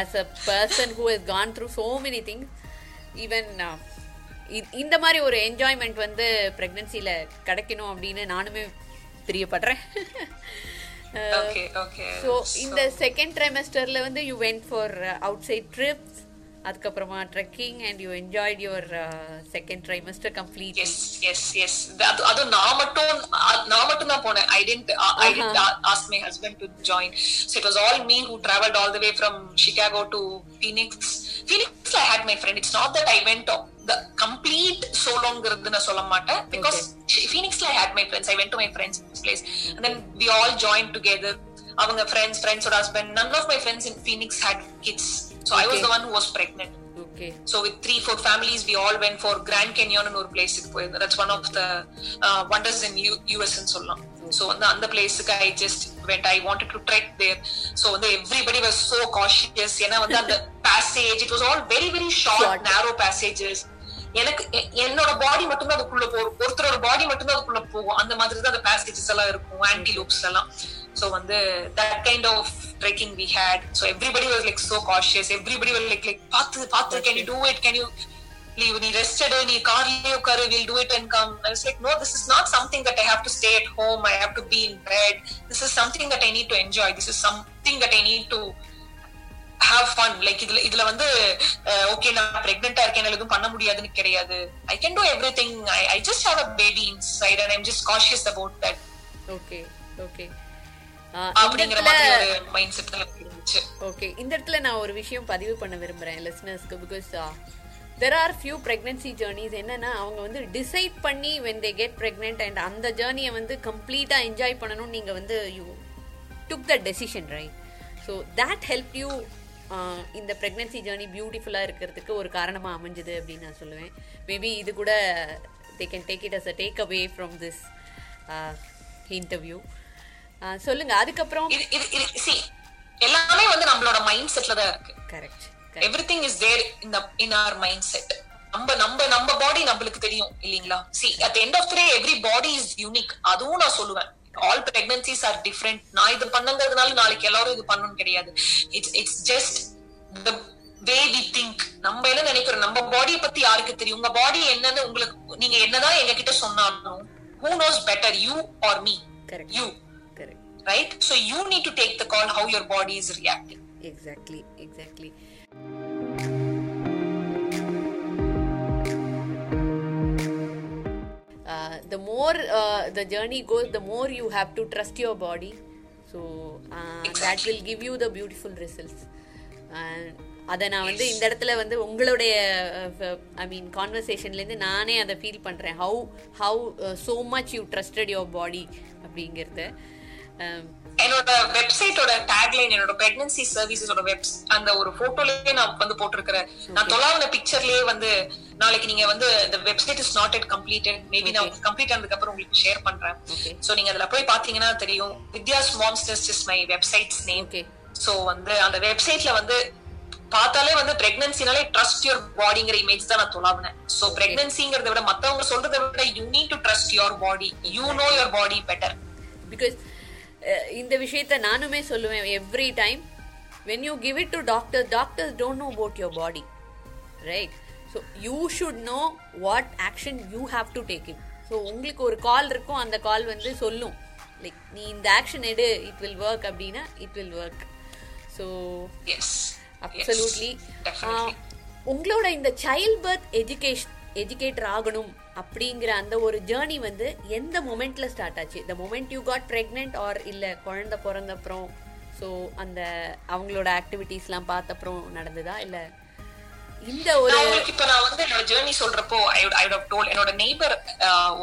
as a person who has gone through so many things even இந்த மாதிரி ஒரு என்ஜாய்மெண்ட் வந்து ப்ரெக்னென்சியில் கிடைக்கணும் அப்படின்னு நானுமே பிரியப்படுறேன். ஓகே ஓகே ஸோ இந்த செகண்ட் ட்ரைமெஸ்டர்ல வந்து you went for outside trips அதுக்கப்புறமா trekking and you enjoyed your second trimester complete yes yes yes அது அது நான் மட்டும் நான் மட்டும் தான் போனேன். I didn't I didn't ask my husband to join so it was all me who travelled all the way from Chicago to Phoenix ஃபீனிக்ஸ்ல I had my friend it's not that I went complete சோலோங்கிறது நான் சொல்ல மாட்டேன் because ஃபீனிக்ஸ்ல I had my friends I went to my friends place and then we all join together அவங்க friends ஃப்ரெண்ட்ஸோட husband none of my friends in Phoenix had kids so I was the one who was pregnant okay So with three, four families, we all went for Grand Canyon and ஒரு place போயிருந்தோம். That's one of the uh, wonders in U- US ன்னு சொல்லலாம். So அந்த அந்த பிளேஸுக்கு I just went. I wanted to trek there. So வந்து everybody was so cautious. ஏன்னா வந்து அந்த passage, it was all very very short, Short. narrow passages. எனக்கு எ- என்னோட பாடி மட்டும்தான் அதுக்குள்ள போகும் ஒருத்தரோட பாடி மட்டும்தான் அதுக்குள்ள போகும். அந்த மாதிரி தான் அந்த பேசேஜஸ் எல்லாம் இருக்கும் ஆன்டிலோப்ஸ் எல்லாம். சோ வந்து that kind of trekking we had so everybody was like so cautious everybody was like like பார்த்து பார்த்து can you do it can you leave? நீ ரெஸ்டட் நீ கார்லயே உட்காரு. Will do it and come I was like no this is not something that I have to stay at home I have to be in bed this is something that I need to enjoy this is something that I need to have fun like இதுல இதுல வந்து okay நான் பிரெக்னெண்டா இருக்கேன் எதுவும் பண்ண முடியாதுன்னு கிடையாது. I can do everything I just have a baby inside and I'm just cautious about that okay okay அப்படிங்கிற மாதிரி ஒரு மைண்ட் செட் இருந்துச்சு. ஓகே இந்த இடத்துல நான் ஒரு விஷயம் பதிவு பண்ண விரும்புறேன் லிசனர்ஸ்க்கு because there are few pregnancy journeys என்னன்னா அவங்க வந்து டிசைட் பண்ணி when they get pregnant and அந்த ஜேர்னியை வந்து கம்ப்ளீட்டாக என்ஜாய் பண்ணணும்னு நீங்கள் வந்து you took the decision right so that help you இந்த ப்ரெக்னென்சி ஜேர்னி பியூட்டிஃபுல்லாக இருக்கிறதுக்கு ஒரு காரணமாக அமைஞ்சுது அப்படின்னு நான் சொல்லுவேன். மேபி இது கூட they can take it as a takeaway from this interview சொல்லுங்க அதுக்கப்புறம் இது இது சி எல்லாமே வந்து நம்மளோட மைண்ட் செட்ல தான் இருக்கு. Correct everything is there in in our mindset நம்ம நம்ம நம்ம பாடி நம்மளுக்கு தெரியும் இல்லீங்களா? See at end of day everybody is unique அதுவும் நான் சொல்லுவேன். ஆல் பிரெக்னன்சிஸ் ஆர் டிஃப்ரெண்ட் நான் இது பண்ணுங்கிறதுனால நாளைக்கு எல்லாரும் இது பண்ணணும் கிடையாது. It's it's just the way we think நம்ம என்ன நினைக்கிறோம்? நம்ம பாடியை பத்தி யாருக்கு தெரியும்? உங்க பாடி என்னன்னு உங்களுக்கு நீங்க என்னதான் எங்க கிட்ட சொன்னாலும் who knows better you or me you correct right? So you need to take the call how your body is reacting. Exactly. More uh, the journey goes the more you have to trust your body so uh, that will give you the beautiful results and அதை நான் வந்து இந்த இடத்துல வந்து உங்களுடைய ஐ மீன் கான்வர்சேஷன்லேருந்து நானே அதை feel பண்ணுறேன் how how so much you trusted your body அப்படிங்கிறது um, என்னோட வெப்சைட்டோட டேக்லைன் என்னோட பிரெக்னன்சி சர்வீசஸோட வெப் அந்த ஒரு போட்டோலயே நான் வந்து போட்டிருக்கிறேன். நான் தொலாவின பிக்சர்லயே வந்து நாளைக்கு நீங்க வந்து இந்த website is not yet completed maybe நான் கம்ப்ளீட் ஆனதுக்கு அப்புறம் உங்களுக்கு ஷேர் பண்றேன். Okay. சோ நீங்க அதுல போய் பாத்தீங்கன்னா தெரியும். Vidya's monsters is my website's name. So வந்து அந்த வெப்சைட்ல வந்து பார்த்தாலே வந்து பிரெக்னன்சினாலே ட்ரஸ்ட் யுவர் பாடிங்கிற இமேஜ் தான் நான் தொலாவினேன். சோ பிரெக்னன்சிங்கிறத விட மத்தவங்க சொல்றதை விட you need to trust your body you know your body better because இந்த விஷயத்த நானுமே சொல்லுவேன் every time when you give it to doctor doctors don't know about your body right so you should know what action you have to take it so உங்களுக்கு ஒரு கால் இருக்கும் அந்த கால் வந்து சொல்லும். லைக் நீ இந்த ஆக்ஷன் எடு இட் வில் ஒர்க் அப்படின்னா it will work so absolutely. உங்களோட இந்த சைல்ட் பர்த் எஜுகேஷன் எஜுகேட்டர் ஆகணும். அப்படிங்கிற அந்த ஒரு ஜேர்னி வந்து எந்த மொமெண்ட்ல ஸ்டார்ட் ஆச்சு? The moment you got pregnant or இல்ல குழந்தை பிறந்த அப்புறம்? ஸோ அந்த அவங்களோட ஆக்டிவிட்டீஸ்லாம் பார்த்த அப்புறம் நடந்ததா? இல்ல இந்த ஒரு இப்ப நான் வந்து என்னோட ஜேர்னி சொல்றப்போ ஐ have told என்னோட neighbour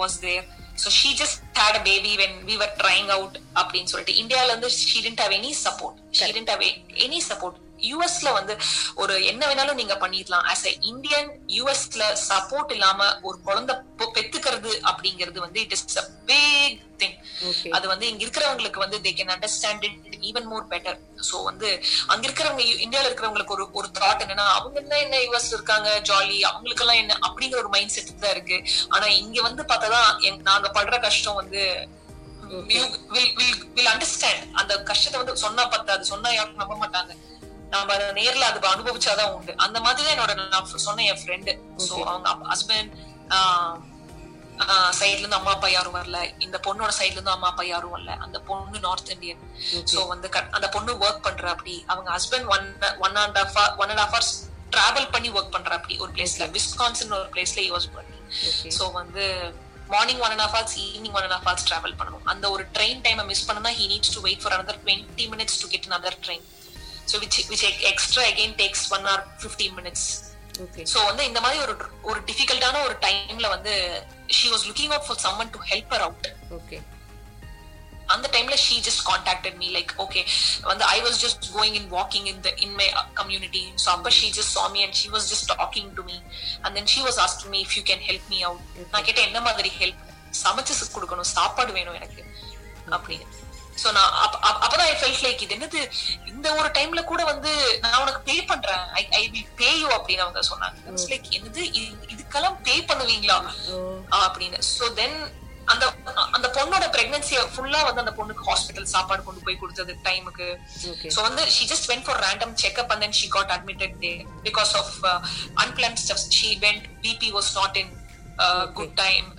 was there so she just had a baby when we were trying out அப்படின்னு சொல்லிட்டு. இந்தியால இருந்து she didn't have any support. She didn't have any support. யூஎஸ்ல வந்து ஒரு என்ன வேணாலும் நீங்க பண்ணிடலாம். ஆஸ் அ இந்தியன் யூஎஸ்ல சப்போர்ட் இல்லாம ஒரு குழந்தை பெத்துக்கிறது அப்படிங்கிறது வந்து it is a big thing. அது வந்து இங்க இருக்கிறவங்களுக்கு வந்து they can understand it even more better so வந்து அங்க இருக்கிறவங்க இந்தியால இருக்கிறவங்களுக்கு ஒரு ஒரு தாட் என்னன்னா அவங்க என்ன என்ன யூஎஸ் இருக்காங்க ஜாலி அவங்களுக்கு எல்லாம் என்ன அப்படிங்கிற ஒரு மைண்ட் செட் தான் இருக்கு. ஆனா இங்க வந்து பார்த்தாதான் நாங்க படுற கஷ்டம் வந்து வில் அண்டர்ஸ்டாண்ட் அந்த கஷ்டத்தை வந்து சொன்னா பத்தாது. சொன்னா யாரும் நம்ப மாட்டாங்க. நம்ம அதை நேர்ல அது அனுபவிச்சாதான் உண்டு. அந்த மாதிரி தான் என்னோட நான் சொன்ன என் ஃப்ரெண்டு சோ அவங்க ஹஸ்பண்ட் சைடுல இருந்து அம்மா அப்பா யாரும் வரல. இந்த பொண்ணோட சைடுல இருந்து அம்மா அப்பா யாரும் வரல. அந்த பொண்ணு நார்த் இந்தியன் சோ வந்து அந்த பொண்ணு ஒர்க் பண்ற அப்படி. அவங்க husband one one and half one and half hours travel பண்ணி ஒர்க் பண்ற அப்படி. ஒரு பிளேஸ்ல விஸ்கான்சன் ஒரு பிளேஸ்ல ஒர்க்கிங் Okay. சோ வந்து morning one and half hours evening one and half hours travel பண்ணணும். அந்த ஒரு ட்ரெயின் டைம் மிஸ் பண்ணனா he needs to wait for another twenty minutes to get another train so which which extra again takes one hour fifteen minutes so வந்து இந்த மாதிரி ஒரு ஒரு டிஃபிகல்ட்டான ஒரு டைம்ல வந்து she was looking out for someone to help her out okay அந்த டைம்ல she just contacted me like okay வந்து I was just going in walking in the in my community so அப்ப she just saw me and she was just talking to me. And then she was asking me if you can help me out. நான் கேட்டேன் என்ன மாதிரி help சமைச்சு கொடுக்கணும் சாப்பாடு வேணும் எனக்கு. அப்படின்னு. சோ நான் அப்ப- அப்ப- அப்பதான் ஐ ஃபெல்ட் லைக் இது என்னது இந்த ஒரு டைம்ல கூட வந்து நான் உனக்கு பே பண்றேன். ஐ ஐ வில் பே யூ அப்படின்னு அவங்க சொன்னாங்க. லைக் என்னது இது- இதுக்கெல்லாம் பே பண்ணுவீங்களா? அப்படின்னு. சோ தென் அந்த அந்த பொண்ணோட பிரெக்னன்சிய ஃபுல்லா வந்து அந்த பொண்ணுக்கு ஹாஸ்பிட்டல் சாப்பாடு கொண்டு போய் கொடுத்தது டைமுக்கு. சோ வந்து just went for random checkup and then she got admitted there. Because of uh, unplanned stuff she went bp was not in uh, good time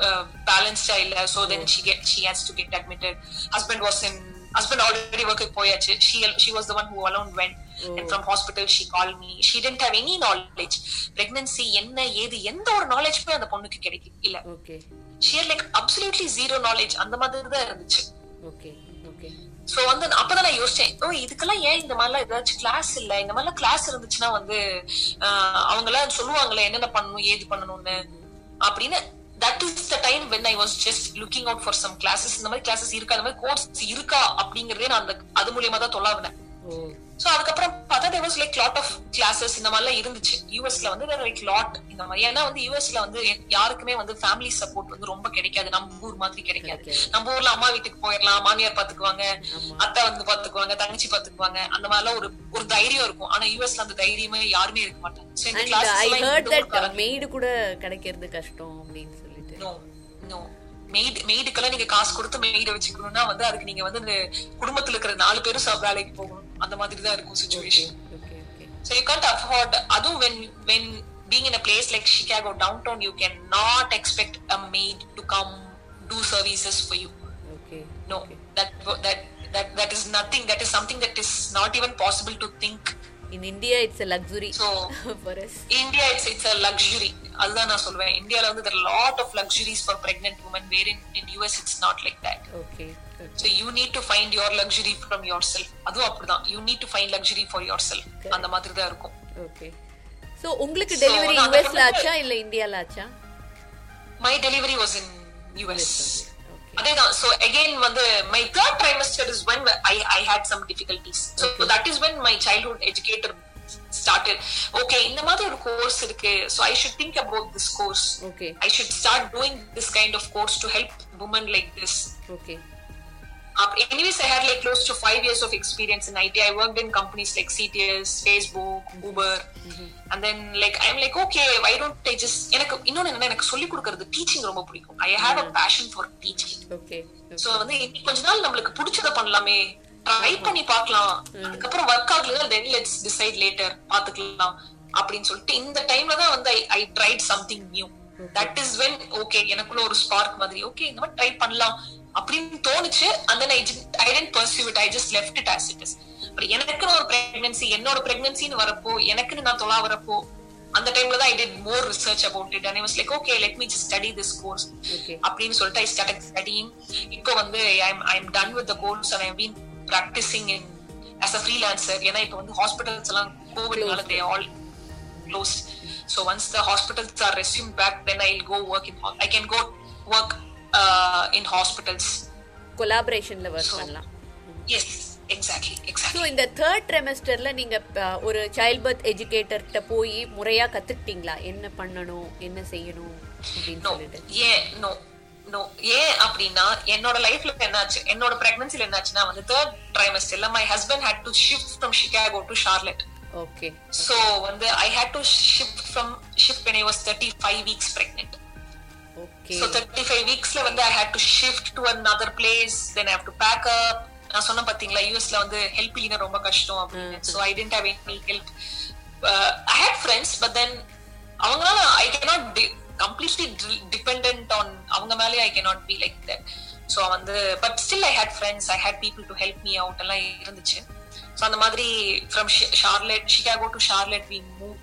uh, uh, uh, balanced இல்ல so then she get she has to get admitted husband was in husband already work போயாச்சு she she was the one who alone went and from hospital she called me she didn't have any knowledge pregnancy என்ன ஏது எந்த ஒரு நாலேஜ்மே அந்த பொண்ணுக்கு கிடைக்கும் இல்ல had like absolutely zero knowledge அந்த மாதிரி தான் இருந்துச்சு ஓகே ஓகே சோ வந்து அப்பதான் நான் யோசிச்சேன் ஓ இதுக்கெல்லாம் ஏன் இந்த மாதிரிலாம் ஏதாச்சும் கிளாஸ் இல்ல இந்த மாதிரிலாம் கிளாஸ் இருந்துச்சுன்னா வந்து அவங்க எல்லாம் சொல்லுவாங்களே என்னென்ன பண்ணணும் ஏது பண்ணணும்னு அப்படின்னு that is the time when I was just looking out for some classes இந்த மாதிரி கிளாஸஸ் இருக்கா? இந்த மாதிரி கோர்ஸ் இருக்கா? அப்படிங்கறதே நான் அந்த அது மூலியமா தான் தொல்லாவினேன் சோ அதுக்கப்புறம் பார்த்தா there was like lot of classes இந்த மாதிரிலாம் இருந்துச்சு. யூஎஸ்ல வந்து there like lot இந்த மாதிரி. ஏன்னா வந்து யூஎஸ்ல வந்து யாருக்குமே வந்து ஃபேமிலி சப்போர்ட் வந்து ரொம்ப கிடைக்காது. நம்ம ஊர் மாதிரி கிடைக்காது. நம்ம ஊர்ல அம்மா வீட்டுக்கு போயிடலாம் மாமியார் பாத்துக்குவாங்க. அத்தை வந்து பாத்துக்குவாங்க தங்கச்சி பாத்துக்குவாங்க அந்த மாதிரிலாம் ஒரு ஒரு தைரியம் இருக்கும். ஆனா யூஎஸ்ல அந்த தைரியமே யாருமே இருக்க மாட்டாங்க. ஊர்க்காரங்க- மெய்டு கூட கிடைக்கிறது கஷ்டம் அப்படின்னு நோ நோ மெய்டு மெய்டுக்கெல்லாம் நீங்க காசு கொடுத்து மெய்ட வச்சுக்கணும்னா வந்து அதுக்கு நீங்க வந்து குடும்பத்துல இருக்கிற நாலு பேரும் வேலைக்கு போகணும் அந்த மாதிரி தான் இருக்கும் situation so you can't afford அதுவும் when when being in a place like chicago downtown you cannot expect a maid to come do services for you okay no that that that that is nothing that is something that is not even possible to think in India it's a luxury so for us India it's it's a luxury அதுதான் நான் சொல்வேன் இந்தியால வந்து are lot of luxuries for pregnant women where in, in US it's not like that okay so you need to find your luxury from yourself அதுவும் அப்படிதான் you need to find luxury for yourself அந்த மாதிரி தான் இருக்கும் okay so உங்களுக்கு delivery யூஎஸ்ல ஆச்சா இல்ல இந்தியால ஆச்சா my delivery was in US okay அதேதான் so again வந்து my third trimester is when I I had some difficulties so that is when my childhood educator started okay இந்த மாதிரி ஒரு கோர்ஸ் இருக்கு so I should think about this course okay I should start doing this kind of course to help women like this. Okay Uh, anyways, I had like close to five years of experience in IT. I. Worked in companies like CTS, Facebook, Uber, and then like I'm like, okay, why don't I just எனக்கு இன்னொன்னு என்னன்னா எனக்கு சொல்லி கொடுக்கறது teaching ரொம்ப பிடிக்கும். I have a passion for teaching okay so வந்து கொஞ்ச நாள் நம்மளுக்கு பிடிச்சத பண்ணலாமே. ட்ரை பண்ணி பார்க்கலாம். அதுக்கப்புறம் ஒர்க் ஆகல தென் லெட்ஸ் டிசைட் லேட்டர் பாத்துக்கலாம் அப்படின்னு சொல்லிட்டு இந்த டைம்ல தான் வந்து I tried something new that is when okay எனக்குள்ள ஒரு ஸ்பார்க் மாதிரி. ஓகே இந்த மாதிரி ட்ரை பண்ணலாம். அப்படின்னு தோணுச்சு. அந்த I I didn't pursue it I just left it as it is அப்புறம் எனக்குன்னு ஒரு பிரெக்னன்சி என்னோட பிரெக்னன்சின்னு வரப்போ எனக்குன்னு நான் தொலா வரப்போ அந்த டைம்ல தான் I did more research about it and I was like okay let me just study this course அப்படின்னு சொல்லிட்டு ஐ ஸ்டார்ட் ஸ்டடிங் இப்போ வந்து I am done with the course and I been practising in as a freelancer. ஏன்னா இப்போ வந்து hospitals எல்லாம் கோவிட்னால they all close so once the hospitals are resume back then I go work in I can go work in hospitals கொலாபரேஷன்ல work பண்ணலாம். Yes exactly இந்த third ட்ரெமஸ்டர்ல நீங்க அஹ், ஒரு சைல்ட் பர்த் எஜுகேட்டர்கிட்ட போய் முறையா கத்துக்கிட்டீங்களா? என்ன பண்ணணும்? என்ன செய்யணும்? அப்படின்னு சொல்லிட்டு. ஏன்? நோ நோ ஏன் அப்படின்னா என்னோட லைஃப்ல என்னாச்சு? என்னோட பிரெக்னன்சில என்னாச்சுன்னா வந்து third ட்ரைமஸ்டர்ல my husband had to shift from Chicago to Charlotte okay So வந்து I had to shift from shift when I was 35 weeks pregnant. 35 weeksல வந்து I had to shift to another place, then I have to pack up. நான் சொன்ன பாத்தீங்களா யூஎஸ்ல வந்து help இல்லைன்னா ரொம்ப கஷ்டம் அப்படின்னு. So I didn't have any help I had friends but then அவங்களால I cannot completely depend on அவங்க மேலே I cannot be like that so வந்து but still I had friends I had people to help me out எல்லாம் இருந்துச்சு. So அந்த மாதிரி from Charlotte Chicago to Charlotte we move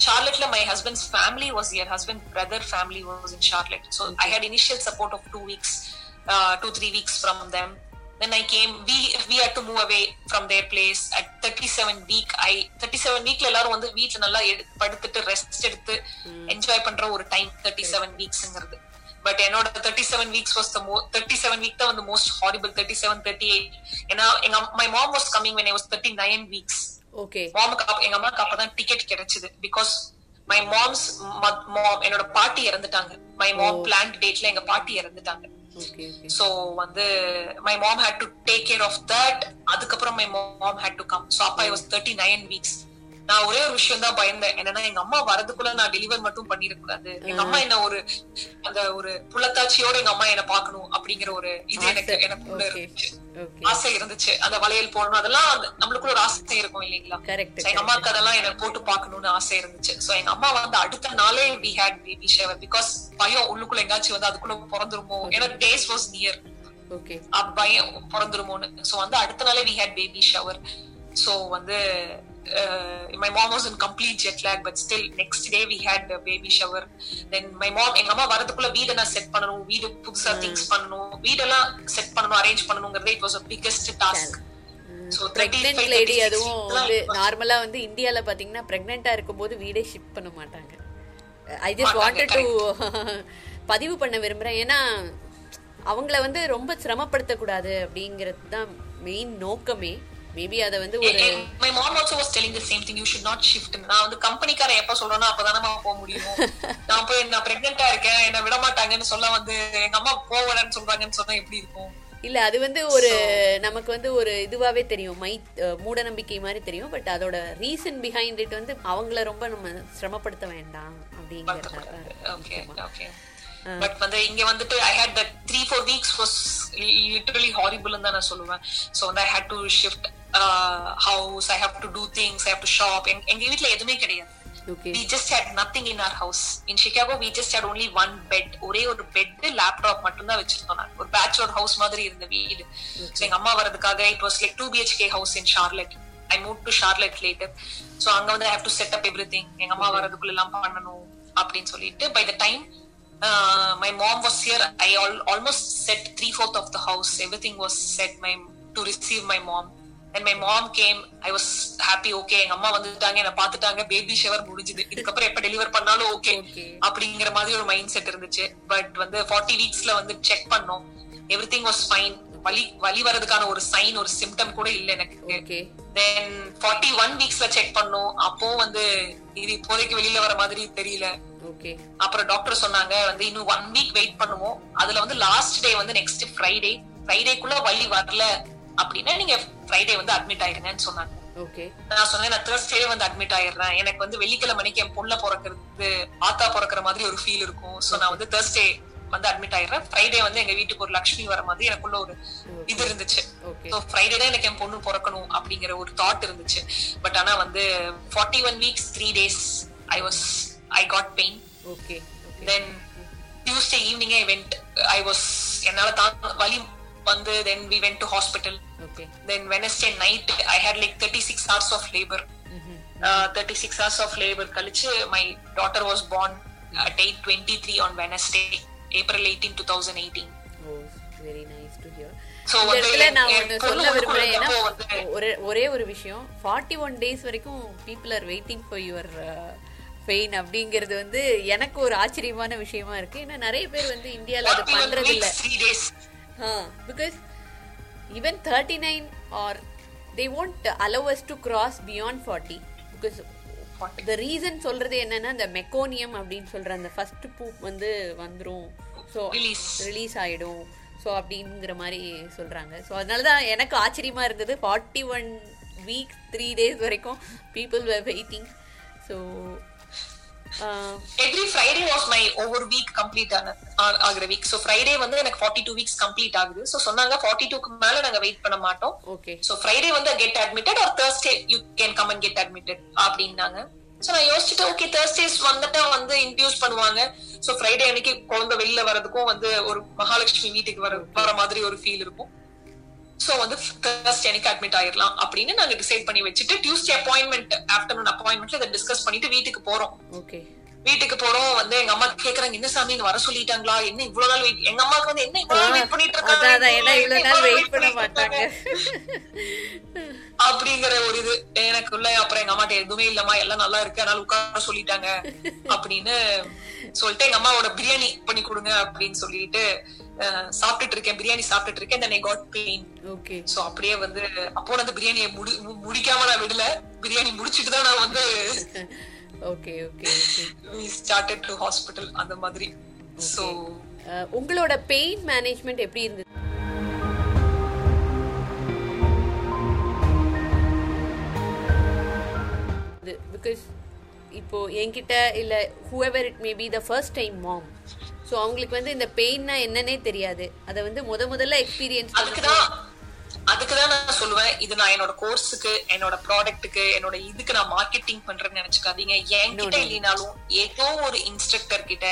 My husband's family was here. Husband brother family was in Charlotte. So I had initial support of two weeks, uh, two three weeks from them. Then I came. We we had to move away from their place at 37 week. I 37 weekல எல்லாரும் வந்து வீட்ல நல்லா படுத்துட்டு rest எடுத்து enjoy பண்ற ஒரு time 37 வீக்ஸ்ங்கிறது பட் என்னோட thirty seven weeks was the thirty seven week தான் வந்து most horrible thirty seven thirty eight ஏன்னா எங்க my mom was coming when I was thirty nine weeks okay மாமுக்கு எங்க அம்மாக்கு அப்பதான் டிக்கெட் கிடைச்சது. பிகாஸ் மை மாம்ஸ் மாம் என்னோட பாட்டி இறந்துட்டாங்க. மை மாம் பிளான் டேட்ல எங்க பாட்டி இறந்துட்டாங்க. சோ வந்து my mom had to take care of that அதுக்கப்புறம் my mom had to come so அப்ப I was thirty nine weeks நான் ஒரே ஒரு விஷயம் தான் பயந்தேன். என்னன்னா எங்க அம்மா வரதுக்குள்ள நான் டெலிவர் மட்டும் பண்ணிடக்கூடாது. எங்க அம்மா என்ன ஒரு அந்த ஒரு புள்ளத்தாச்சியோட எங்க அம்மா என்ன பாக்கணும் அப்படிங்கிற ஒரு இது எனக்கு. எனக்குள்ள. இருந்துச்சு. ஆசை இருந்துச்சு. அந்த வளையல் போடணும். அதெல்லாம் நம்மளுக்குள்ள ஒரு ஆசை இருக்கும் இல்லைங்களா? எங்க அம்மாக்கு அதெல்லாம் எனக்கு போட்டு பார்க்கணும்னு ஆசை இருந்துச்சு. சோ எங்க அம்மா வந்து அடுத்த நாளே we had baby shower because பயம் உள்ளுக்குள்ள எங்காச்சும் வந்து அதுக்குள்ள பிறந்துருமோ? ஏன்னா டேஸ் வாஸ் நியர் பயம் பிறந்துருமோன்னு. சோ வந்து அடுத்த நாளே we had baby shower so வந்து my mom was in complete jet lag but still next day we had baby shower then my mom எங்க அம்மா வரதுக்குள்ள வீடை நான் செட் பண்ணணும் வீடு புதுசா திங்ஸ் பண்ணணும் வீடெல்லாம் செட் பண்ணணும் அரேஞ்ச் பண்ணணுங்கிறது it was a biggest task So, 35, pregnant lady 36 அதுவும் வந்து நார்மலா வந்து இந்தியால பாத்தீங்கன்னா பிரெக்னெண்டா இருக்கும்போது வீடே ஷிஃப்ட் பண்ண மாட்டாங்க. ஐ ஜஸ்ட் வாண்டட் டு பதிவு பண்ண விரும்புறேன். ஏன்னா அவங்கள வந்து ரொம்ப சிரமப்படுத்தக்கூடாது அப்படிங்கிறது தான் மெயின் நோக்கமே. மேபி அதை வந்து ஒரு my mom also was telling the same thing you should not shift நான் வந்து கம்பெனிக்காரன் எப்ப சொல்றேனோ அப்பதானே போக முடியும். நான் போய் நான் பிரெக்னெண்டா இருக்கேன் என்ன விட மாட்டாங்கன்னு சொல்ல வந்து எங்க அம்மா போவேன்னு சொல்றாங்கன்னு சொன்னா எப்படி இருக்கும்? இல்ல அது வந்து ஒரு நமக்கு வந்து ஒரு இதுவாவே தெரியும். மை மூட நம்பிக்கை மாதிரி தெரியும். பட் அதோட ரீசன் பிஹைண்ட் இட் வந்து அவங்கள ரொம்ப நம்ம சிரமப்படுத்த வேண்டாம் அப்படிங்கறத பட் வந்து இங்க வந்துட்டு I had that three four weeks was literally horrible தான் நான் சொல்லுவேன். ஸோ வந்து I had to shift house I have to do things I have to shop எங்க வீட்ல எதுவுமே கிடையாது. We just had nothing in our house. In chicago we just had only one bed. ஒரே ஒரு பெட் லேப்டாப் மட்டும் தான் வச்சிருந்தோம் நாங்க. ஒரு பேச்சுலர் ஹவுஸ் மாதிரி இருந்த வீடு. So, எங்க அம்மா வரதுக்காக it was like two BHK house in Charlotte I move to Charlotte later so அங்க வந்து I have to set up everything எங்க அம்மா வரதுக்குள்ள எல்லாம் பண்ணணும் அப்படின்னு சொல்லிட்டு by the time my mom was here I almost set three fourth of the house everything was set my to receive my mom and my mom came I was happy okay எங்க அம்மா வந்துட்டாங்க என்ன பாத்துட்டாங்க baby shower முடிஞ்சுது. இதுக்கப்புறம் எப்ப deliver பண்ணாலும் okay Okay. அப்படிங்கிற மாதிரி ஒரு மைண்ட் செட் இருந்துச்சு. பட் வந்து ஃபார்ட்டி வீக்ஸ்ல வந்து செக் பண்ணோம். எவ்ரி திங் வாஸ் ஃபைன் வலி வலி வரதுக்கான ஒரு சைன் ஒரு சிம்டம் கூட இல்ல எனக்கு. தென் ஃபார்ட்டி ஒன் வீக்ஸ்ல செக் பண்ணோம். அப்போ வந்து இது இப்போதைக்கு வெளியில வர மாதிரி தெரியல. ஓகே அப்புறம் டாக்டர் சொன்னாங்க வந்து இன்னும் ஒன் வீக் வெயிட் பண்ணுவோம். அதுல வந்து லாஸ்ட் டே வந்து நெக்ஸ்ட் ஃப்ரைடே ஃப்ரைடேக்குள்ள வலி வரல. அப்படின்னா நீங்க ஃப்ரைடே வந்து அட்மிட் ஆயிருங்கன்னு சொன்னாங்க. ஓகே நான் சொன்னேன் நான் தேர்ஸ்டே வந்து அட்மிட் ஆயிடுறேன். எனக்கு வந்து வெள்ளிக்கிழமை மணிக்கு என் பொண்ண பிறக்கிறது ஆத்தா பிறக்கிற மாதிரி ஒரு ஃபீல் இருக்கும். சோ நான் வந்து தேர்ஸ்டே வந்து அட்மிட் ஆயிடுறேன். ஃப்ரைடே வந்து எங்க வீட்டுக்கு ஒரு லக்ஷ்மி வர மாதிரி எனக்குள்ள ஒரு இது இருந்துச்சு. ஸோ ஃப்ரைடே தான் எனக்கு என் பொண்ணு பிறக்கணும் அப்படிங்கிற ஒரு தாட் இருந்துச்சு. பட் ஆனா வந்து forty one weeks three days I was I got pain okay then Tuesday evening I went I was என்னால தாங்க வலி வந்து then we went to hospital wednesday night i had like 36 hours of labor. Uh, 36 hours of labor kalichu my daughter was born at 8:23 on wednesday april 18 2018 oh very nice to hear வந்து விரும்புறேன் ஏன்னா குழந்தைப்போ வந்து- ஒரே ஒரே விஷயம். Forty one days வரைக்கும் people are waiting for your pain அப்படிங்கிறது வந்து எனக்கு ஒரு ஆச்சரியமான விஷயமா இருக்கு. ஏன்னா நிறைய பேர் வந்து இந்தியால அது 41 பண்றது இல்ல weeks 3 days because even thirty nine or they won't allow us to cross beyond forty because the reason சொல்றது என்னன்னா இந்த மெக்கோனியம் அப்படின்னு சொல்ற அந்த ஃபர்ஸ்ட் பூ வந்து வந்துரும். So Release. ரிலீஸ் ஆயிடும். ஸோ அப்படிங்கிற மாதிரி சொல்றாங்க. ஸோ அதனால தான் எனக்கு ஆச்சரியமா இருந்தது. Forty one week three days வரைக்கும் people were waiting so every Friday was my ஒவ்வொரு வீக் கம்ப்ளீட் ஆன ஆகுற வீக் சோ ஃப்ரைடே வந்து எனக்கு 42 வீக்ஸ் கம்ப்ளீட் ஆகுது. சோ சொன்னாங்க 42 க்கு மேல நாங்க வெயிட் பண்ண மாட்டோம். ஓகே சோ ஃப்ரைடே வந்து get admitted or Thursday you can come and get admitted அப்படின்னாங்க. சோ நான் யோசிச்சுட்டு ஓகே தேர்ஸ்டேஸ் வந்துட்டா வந்து இன்டியூஸ் பண்ணுவாங்க. சோ ஃப்ரைடே அன்னைக்கு குழந்தை வெளியில வர்றதுக்கும் வந்து ஒரு மகாலட்சுமி வீட்டுக்கு வர வர மாதிரி ஒரு ஃபீல் இருக்கும். சோ வந்து ஃபர்ஸ்ட் அன்னைக்கு அட்மிட் ஆயிரலாம் அப்படின்னு நாங்க டிசைட் பண்ணி வச்சுட்டு டியூஸ்டே அப்பாயின்மெண்ட் ஆஃப்டர்நூன் அப்பாயின்மெண்ட்ல இதை டிஸ்கஸ் பண்ணிட்டு வீட்டுக்கு போறோம். ஓகே வீட்டுக்கு போறோம் வந்து எங்க அம்மா கேக்குறாங்க என்ன சாமி இங்க வர சொல்லிட்டாங்களா? என்ன இவ்வளவு நாள் வெயிட் எங்க அம்மாக்கு வந்து என்ன இவ்வளவு நாள் வெயிட் பண்ணிட்டு இருக்காங்க? அப்படிங்கிற ஒரு இது. எனக்குள்ள அப்புறம் எங்க அம்மாட்ட எதுவுமே இல்லம்மா எல்லாம் நல்லா இருக்கு அதனால உட்கார சொல்லிட்டாங்க அப்படின்னு சொல்லிட்டு எங்க அம்மாவோட பிரியாணி பண்ணி கொடுங்க அப்படின்னு சொல்லிட்டு சாப்பிட்டுட்டு இருக்கேன் பிரியாணி சாப்பிட்டுட்டு இருக்கேன் then I got pain okay. So அப்படியே வந்து அப்போ வந்து பிரியாணியை முடி முடிக்காம நான் விடல. பிரியாணி முடிச்சிட்டு தான் நான் வந்து okay okay okay started to hospital அந்த மாதிரி. சோ அஹ், உங்களோட பெயின் மேனேஜ்மெண்ட் எப்படி இருந்தது? பிகாஸ் இப்போ என்கிட்ட இல்ல whoever it may be the first time mom so அவங்களுக்கு வந்து இந்த பெயின்னா என்னன்னே தெரியாது. அதை வந்து முத முதல்ல எக்ஸ்பீரியன்ஸ் அதுக்குதான் அதுக்குதான் நான் சொல்லுவேன் இது நான் என்னோட கோர்ஸுக்கு என்னோட ப்ராடக்ட்டுக்கு என்னோட இதுக்கு நான் மார்க்கெட்டிங் பண்றேன்னு நினைச்சுக்காதீங்க. என்கிட்ட இல்லைனாலும் ஏதோ ஒரு இன்ஸ்ட்ரக்டர் கிட்ட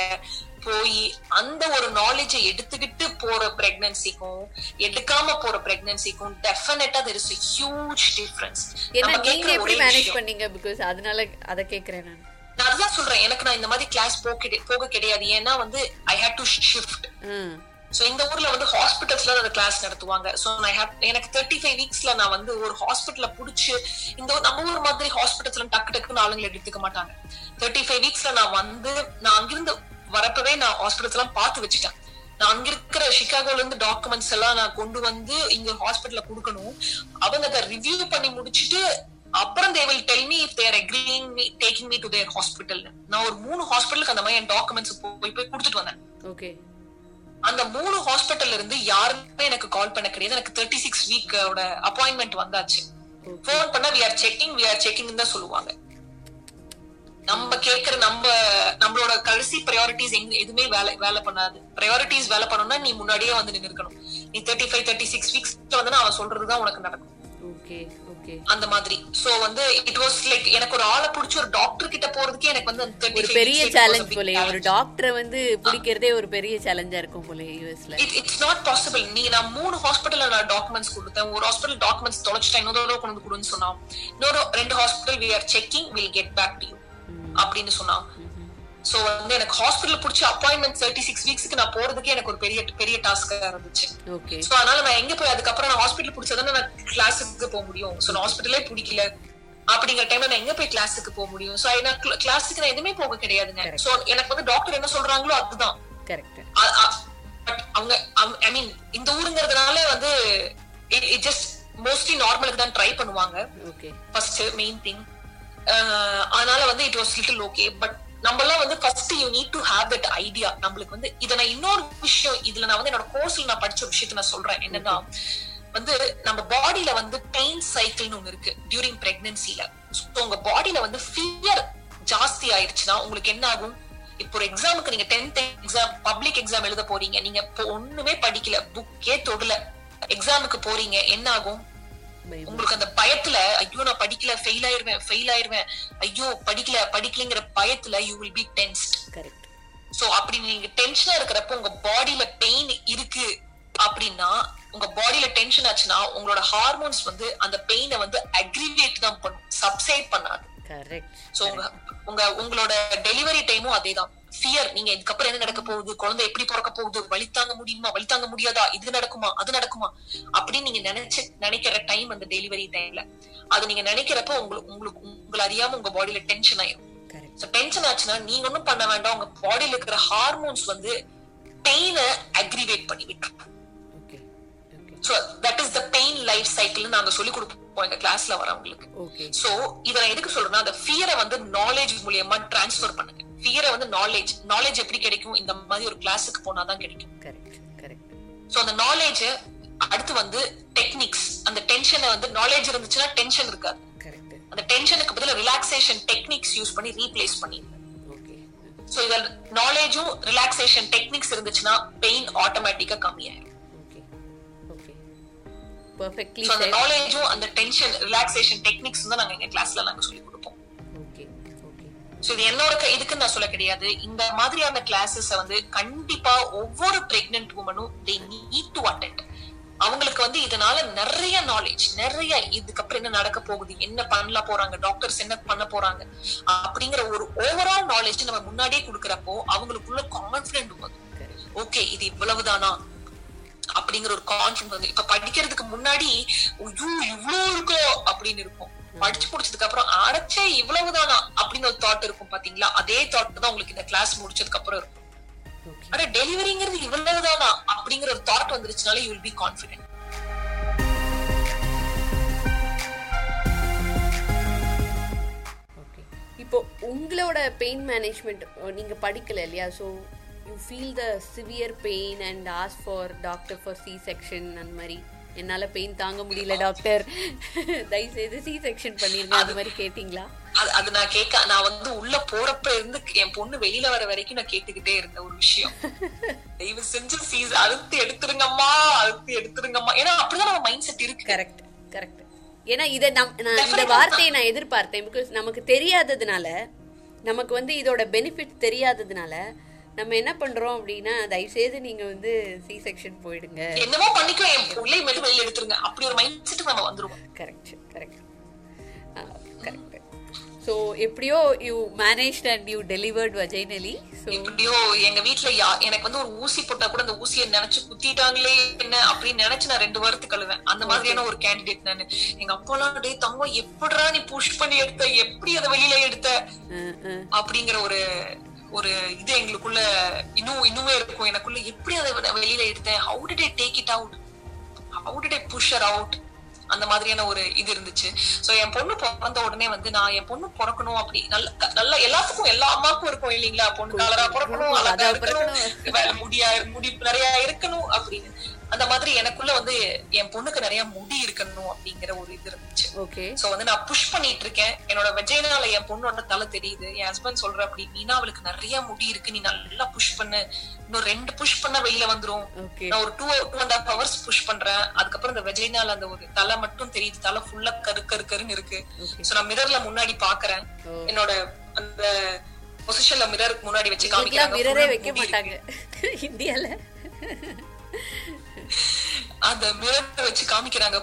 போய் அந்த ஒரு நாலேஜை எடுத்துக்கிட்டு போற பிரெக்னன்சிக்கும் எடுக்காம போற பிரெக்னன்சிக்கும் டெஃபினட்டா தெர் இஸ் ஹியூஜ் டிஃபரன்ஸ் ஏன்னா நீங்க எப்படி மேனேஜ் பண்ணீங்க? பிகாஸ் அதனால அதை கேக்குறேன் நான். நான் அதுதான் சொல்றேன் எனக்கு நான் இந்த மாதிரி கிளாஸ் போக போக கிடையாது. ஏன்னா வந்து I had to shift so இந்த ஊர்ல வந்து ஹாஸ்பிட்டல்ஸ்ல அந்த கிளாஸ் நடத்துவாங்க. சோ நான் எனக்கு தேர்ட்டி ஃபைவ் வீக்ஸ்ல நான் வந்து ஒரு ஹாஸ்பிட்டல புடிச்சு இந்த நம்ம ஊர் மாதிரி ஹாஸ்பிட்டல்ஸ்ல டக்கு டக்குன்னு ஆளுங்களை எடுத்துக்க மாட்டாங்க. தேர்ட்டி ஃபைவ் வீக்ஸ்ல நான் வந்து நான் அங்கிருந்து வரப்பவே நான் ஹாஸ்பிட்டல்ஸ் எல்லாம் பார்த்து வச்சுட்டேன். நான் அங்க இருக்கிற சிகாகோல இருந்து டாக்குமெண்ட்ஸ் எல்லாம் நான் கொண்டு வந்து இங்க ஹாஸ்பிட்டல்ல கொடுக்கணும். அவங்க அதை ரிவ்யூ பண்ணி முடிச்சிட்டு அப்புறம் they will tell me if they're agreeing me taking me to their hospital நான் ஒரு மூணு ஹாஸ்பிட்டலுக்கு அந்த மாதிரி என் டாக்குமெண்ட்ஸ் போய் போய் கொடுத்துட்டு வந்தேன். ஓகே அந்த மூணு ஹாஸ்பிட்டல்ல இருந்து யாருமே எனக்கு கால் பண்ண கிடையாது. எனக்கு தேர்ட்டி சிக்ஸ் வீக்கோட அப்பாயின்மெண்ட் வந்தாச்சு. போன் பண்ணா we are checking we are checking தான் சொல்லுவாங்க. நம்ம கேக்குற நம்ம நம்மளோட கடைசி ப்ரையாரிட்டிஸ் எங்க எதுவுமே வேலை வேலை பண்ணாது. ப்ரையாரிட்டிஸ் வேலை பண்ணணும்னா நீ முன்னாடியே வந்து நின்னு இருக்கணும் நீ thirty five thirty six weeks வந்து அவன் சொல்றதுதான் உனக்கு நடக்கும். அந்த மாதிரி. சோ வந்து இட் வாஸ் லைக் எனக்கு ஒரு ஆளை பிடிச்ச ஒரு டாக்டர் கிட்ட போறதுக்கே எனக்கு வந்து அந்த 35 ஒரு பெரிய சேலஞ்ச் போல ஒரு challenge. டாக்டரை வந்து பிடிக்கிறதே ஒரு பெரிய சேலஞ்சா இருக்கும் போல யூஎஸ்ல இட் இட்ஸ் நாட் பாசிபிள் நீ நான் மூணு ஹாஸ்பிட்டல்ல நான் டாக்குமெண்ட்ஸ் கொடுத்தேன். ஒரு ஹாஸ்பிட்டல் டாக்குமெண்ட்ஸ் தொலைச்சிட்டேன். இன்னொரு கொண்டு கொடுன்னு சொன்னான். இன்னொரு ரெண்டு hospital we are checking will get back to you அப்படின்னு சொன்னான். சோ வந்து எனக்கு ஹாஸ்பிட்டல் பிடிச்ச அப்பாயின்மெண்ட் தேர்ட்டி சிக்ஸ் வீக்ஸ்க்கு நான் போறதுக்கே எனக்கு ஒரு பெரிய பெரிய டாஸ்கா இருந்துச்சு. ஓகே சோ அதனால நான் எங்க போய் அதுக்கப்புறம் நான் ஹாஸ்பிட்டல் பிடிச்சதானே நான் கிளாஸுக்கு போக முடியும். சோ நான் ஹாஸ்பிட்டலே பிடிக்கல. அப்படிங்கிற டைம்ல நான் எங்க போய் கிளாஸுக்கு போக முடியும்? சோ நான் கிளாஸுக்கு நான் எதுவுமே போக கிடையாதுங்க. சோ எனக்கு வந்து டாக்டர் என்ன சொல்றாங்களோ அதுதான். கரெக்ட் பட் அவங்க ஐ மீன் இந்த ஊருங்கிறதுனால வந்து இட் ஜஸ்ட் மோஸ்ட்லி நார்மலுக்கு தான் ட்ரை பண்ணுவாங்க. ஓகே ஃபர்ஸ்ட் மெயின் திங் அதனால வந்து it was little okay but நம்ம எல்லாம் வந்து first you need to have that idea நம்மளுக்கு வந்து இதை நான் இன்னொரு விஷயம் இதுல நான் வந்து என்னோட கோர்ஸ்ல நான் படிச்ச விஷயத்த நான் சொல்றேன். என்னன்னா வந்து நம்ம பாடியில வந்து பெயின் சைக்கிள்னு ஒண்ணு இருக்கு டியூரிங் பிரெக்னன்சில உங்க பாடியில வந்து ஃபியர் ஜாஸ்தி ஆயிடுச்சுன்னா உங்களுக்கு என்ன ஆகும்? இப்போ ஒரு எக்ஸாமுக்கு நீங்க டென்த் எக்ஸாம் பப்ளிக் எக்ஸாம் எழுத போறீங்க. நீங்க இப்போ ஒண்ணுமே படிக்கல புக்கே தொடல. எக்ஸாமுக்கு போறீங்க என்ன ஆகும்? உங்களுக்கு அந்த பயத்துல ஐயோ நான் படிக்கல ஃபெயில் ஆயிருவேன் ஃபெயில் ஆயிருவேன். ஐயோ படிக்கல படிக்கலைங்கிற பயத்துல you will be tensed correct so அப்படி நீங்க டென்ஷனா இருக்கிறப்ப உங்க பாடியில பெயின் இருக்கு அப்படின்னா உங்க பாடியில டென்ஷன் ஆச்சுன்னா உங்களோட ஹார்மோன்ஸ் வந்து அந்த பெயினை வந்து அக்ரிவேட் தான் பண்ணும் சப்சைட் பண்ணாது. கரெக்ட் சோ உங்க உங்க உங்களோட டெலிவரி டைமும் அதேதான். ஃபியர் நீங்க இதுக்கப்புறம் என்ன நடக்க போகுது? குழந்தை எப்படி பிறக்க போகுது? வழி தாங்க முடியுமா? வழி தாங்க முடியாதா? இது நடக்குமா? அது நடக்குமா? அப்படின்னு நீங்க நினைச்சு நினைக்கிற டைம் அந்த டெலிவரி டைம்ல அது நீங்க நினைக்கிறப்ப உங்களுக்கு உங்களுக்கு உங்களை அறியாம உங்க பாடியில டென்ஷன் ஆயிரும். டென்ஷன் ஆச்சுன்னா நீங்க ஒண்ணும் பண்ண வேண்டாம். உங்க பாடியில இருக்கிற ஹார்மோன்ஸ் வந்து பெயினை அக்ரிவேட் பண்ணி விட்டுரும். That is the pain life cycle நாங்க சொல்லி கொடுப்போம். எங்க கிளாஸ்ல வரவங்களுக்கு. சோ இத நான் எதுக்கு சொல்றேன்னா அந்த ஃபியரை வந்து நாலேஜ் மூலியமா டிரான்ஸ்ஃபர் பண்ணுங்க. ஃபியரை வந்து நாலேஜ் நாலேஜ் எப்படி கிடைக்கும்? இந்த மாதிரி ஒரு கிளாஸுக்கு போனாதான் கிடைக்கும். கரெக்ட் கரெக்ட் சோ அந்த நாலேஜ் அடுத்து வந்து டெக்னிக்ஸ் அந்த டென்ஷனை வந்து நாலேஜ் இருந்துச்சுன்னா டென்ஷன் இருக்காது. அந்த டென்ஷனுக்கு பதிலா ரிலாக்ஸேஷன் டெக்னிக்ஸ் யூஸ் பண்ணி ரீப்ளேஸ் ஓகே சோ இதுல நாலேஜும் ரிலாக்ஸேஷன் டெக்னிக்ஸ் இருந்துச்சுன்னா பெயின் ஆட்டோமேட்டிக்கா ஓகே பர்ஃபெக்ட்லி சோ அந்த நாலேஜும் அந்த டென்ஷன் ரிலாக்ஸேஷன் டெக்னிக்ஸ் தான் நாங்க எங்க கிளாஸ்ல நாங்க சொல்லி கொடுப்போம். ஓகே ஓகே சோ இது என்னோட இதுக்கு நான் சொல்ல கிடையாது. இந்த மாதிரியான கிளாஸஸ் வந்து கண்டிப்பா ஒவ்வொரு பிரெக்னென்ட் உமனும் தே நீட் டு அட்டென்ட் அவங்களுக்கு வந்து இதனால நிறைய நாலேஜ் நிறைய இதுக்கப்புறம் என்ன நடக்க போகுது என்ன பண்ணல போறாங்க டாக்டர்ஸ் என்ன பண்ண போறாங்க அப்படிங்கிற ஒரு ஓவரால் நாலேஜ் நம்ம முன்னாடியே கொடுக்கறப்போ அவங்களுக்குள்ள கான்பிடென்ட் வரும். ஓகே இது இவ்வளவுதானா? அப்படிங்கிற ஒரு கான்பிடன்ட் வந்து இப்ப படிக்கிறதுக்கு முன்னாடி ஐயோ இவ்வளவு இருக்கோ அப்படின்னு இருக்கும். படிச்சு முடிச்சதுக்கு அப்புறம் அரைச்சே இவ்வளவுதானா அப்படின்னு ஒரு தாட் இருக்கும் பாத்தீங்களா? அதே தாட் தான் உங்களுக்கு இந்த கிளாஸ் முடிச்சதுக்கு அப்புறம் இருக்கும். அட டெலிவரிங்கிறது இவ்வளவுதானா அப்படிங்கிற ஒரு தாட் வந்துருச்சுனால யூ வில் பி கான்பிடென்ட் இப்போ உங்களோட பெயின் மேனேஜ்மெண்ட் நீங்க படிக்கல இல்லையா? So you feel the severe pain and as for doctor for C section அந்த மாதிரி. என்னால பெயின் தாங்க முடியல டாக்டர் தயவுசெய்து சி செக்ஷன் பண்ணிருங்க அது மாதிரி கேட்டிங்களா? அது அது நான் கேட்க நான் வந்து உள்ள போறப்ப இருந்து என் பொண்ணு வெளியில வர வரைக்கும் நான் கேட்டுக்கிட்டே இருந்த ஒரு விஷயம். <laughs> தயவு செஞ்சு ஃபீஸ் அறுத்து எடுத்துருங்கம்மா அறுத்து எடுத்துருங்கம்மா. ஏன்னா அப்படிதான் நம்ம மைண்ட் செட் இருக்கு. கரெக்ட் கரெக்ட் ஏன்னா இதை நம் நான் இந்த வார்த்தையை நான் எதிர்பார்த்தேன். பிகாஸ் நமக்கு தெரியாததுனால நமக்கு வந்து இதோட பெனிஃபிட் தெரியாததுனால நம்ம என்ன பண்றோம் அப்படின்னா தயவுசெய்து நீங்க வந்து சி செக்ஷன் போயிடுங்க. என்னமோ பண்ணிக்கோ என் பிள்ளை மட்டும் வெளியில எடுத்துருங்க. அப்படி ஒரு மைண்ட் செட்டுக்கு நம்ம வந்துருவோம். கரெக்ட் கரெக்ட் கரெக்ட் ஸோ எப்படியோ you manage and you delivered vaginally so எப்படியோ எங்க வீட்டுல யா எனக்கு வந்து ஒரு ஊசி போட்டா கூட அந்த ஊசியை நினைச்சு குத்திட்டாங்களே என்ன அப்படின்னு நினைச்சு நான் ரெண்டு வாரத்துக்கு அழுவேன் அந்த மாதிரியான ஒரு கேண்டிடேட் நானு. எங்க அப்பா எல்லாம் டே தங்கம் எப்படிடா நீ புஷ் பண்ணி எடுத்த? எப்படி அதை வெளியில எடுத்த? அப்படிங்கிற ஒரு ஒரு இது எங்களுக்குள்ள இன்னும் இன்னுமே இருக்கும். எனக்குள்ள எப்படி அதை வெளியில எடுத்தேன்? How did I take it out how did I push her out அந்த மாதிரியான ஒரு இது இருந்துச்சு. சோ என் பொண்ணு பிறந்த உடனே வந்து நான் என் பொண்ணு பிறக்கணும் அப்படி நல்ல நல்ல எல்லாத்துக்கும் எல்லா அம்மாக்கும் இருக்கும் இல்லைங்களா? பொண்ணு கலரா பிறக்கணும் அழகா இருக்கணும் முடியா முடி நிறைய இருக்கணும் அப்படின்னு. அந்த மாதிரி எனக்குள்ள வந்து என் பொண்ணுக்கு நிறைய முடி இருக்கணும் அப்படிங்கிற ஒரு இது இருந்துச்சு. ஓகே. சோ வந்து நான் புஷ் பண்ணிட்டு இருக்கேன். என்னோட வெஜைனால என் பொண்ணோட தலை தெரியுது. என் ஹஸ்பண்ட் சொல்ற அப்படி நீனா அவளுக்கு நிறைய முடி இருக்கு. நீ நல்லா புஷ் பண்ணு. இன்னும் ரெண்டு புஷ் பண்ணா வெளியில வந்துரும். நான் ஒரு two two and half hours push பண்றேன். அதுக்கப்புறம் இந்த வெஜைனால அந்த ஒரு தலை மட்டும் தெரியுது. தலை ஃபுல்லா கரு கரு கருன்னு இருக்கு. சோ நான் மிரர்ல முன்னாடி பாக்குறேன். என்னோட அந்த பொசிஷன்ல மிரருக்கு முன்னாடி வச்சு காமிக்கிறாங்க. மிரரே வைக்க. மாட்டாங்க. <laughs> இந்தியால. அந்த மிரர் வச்சு காமிக்கிறாங்க.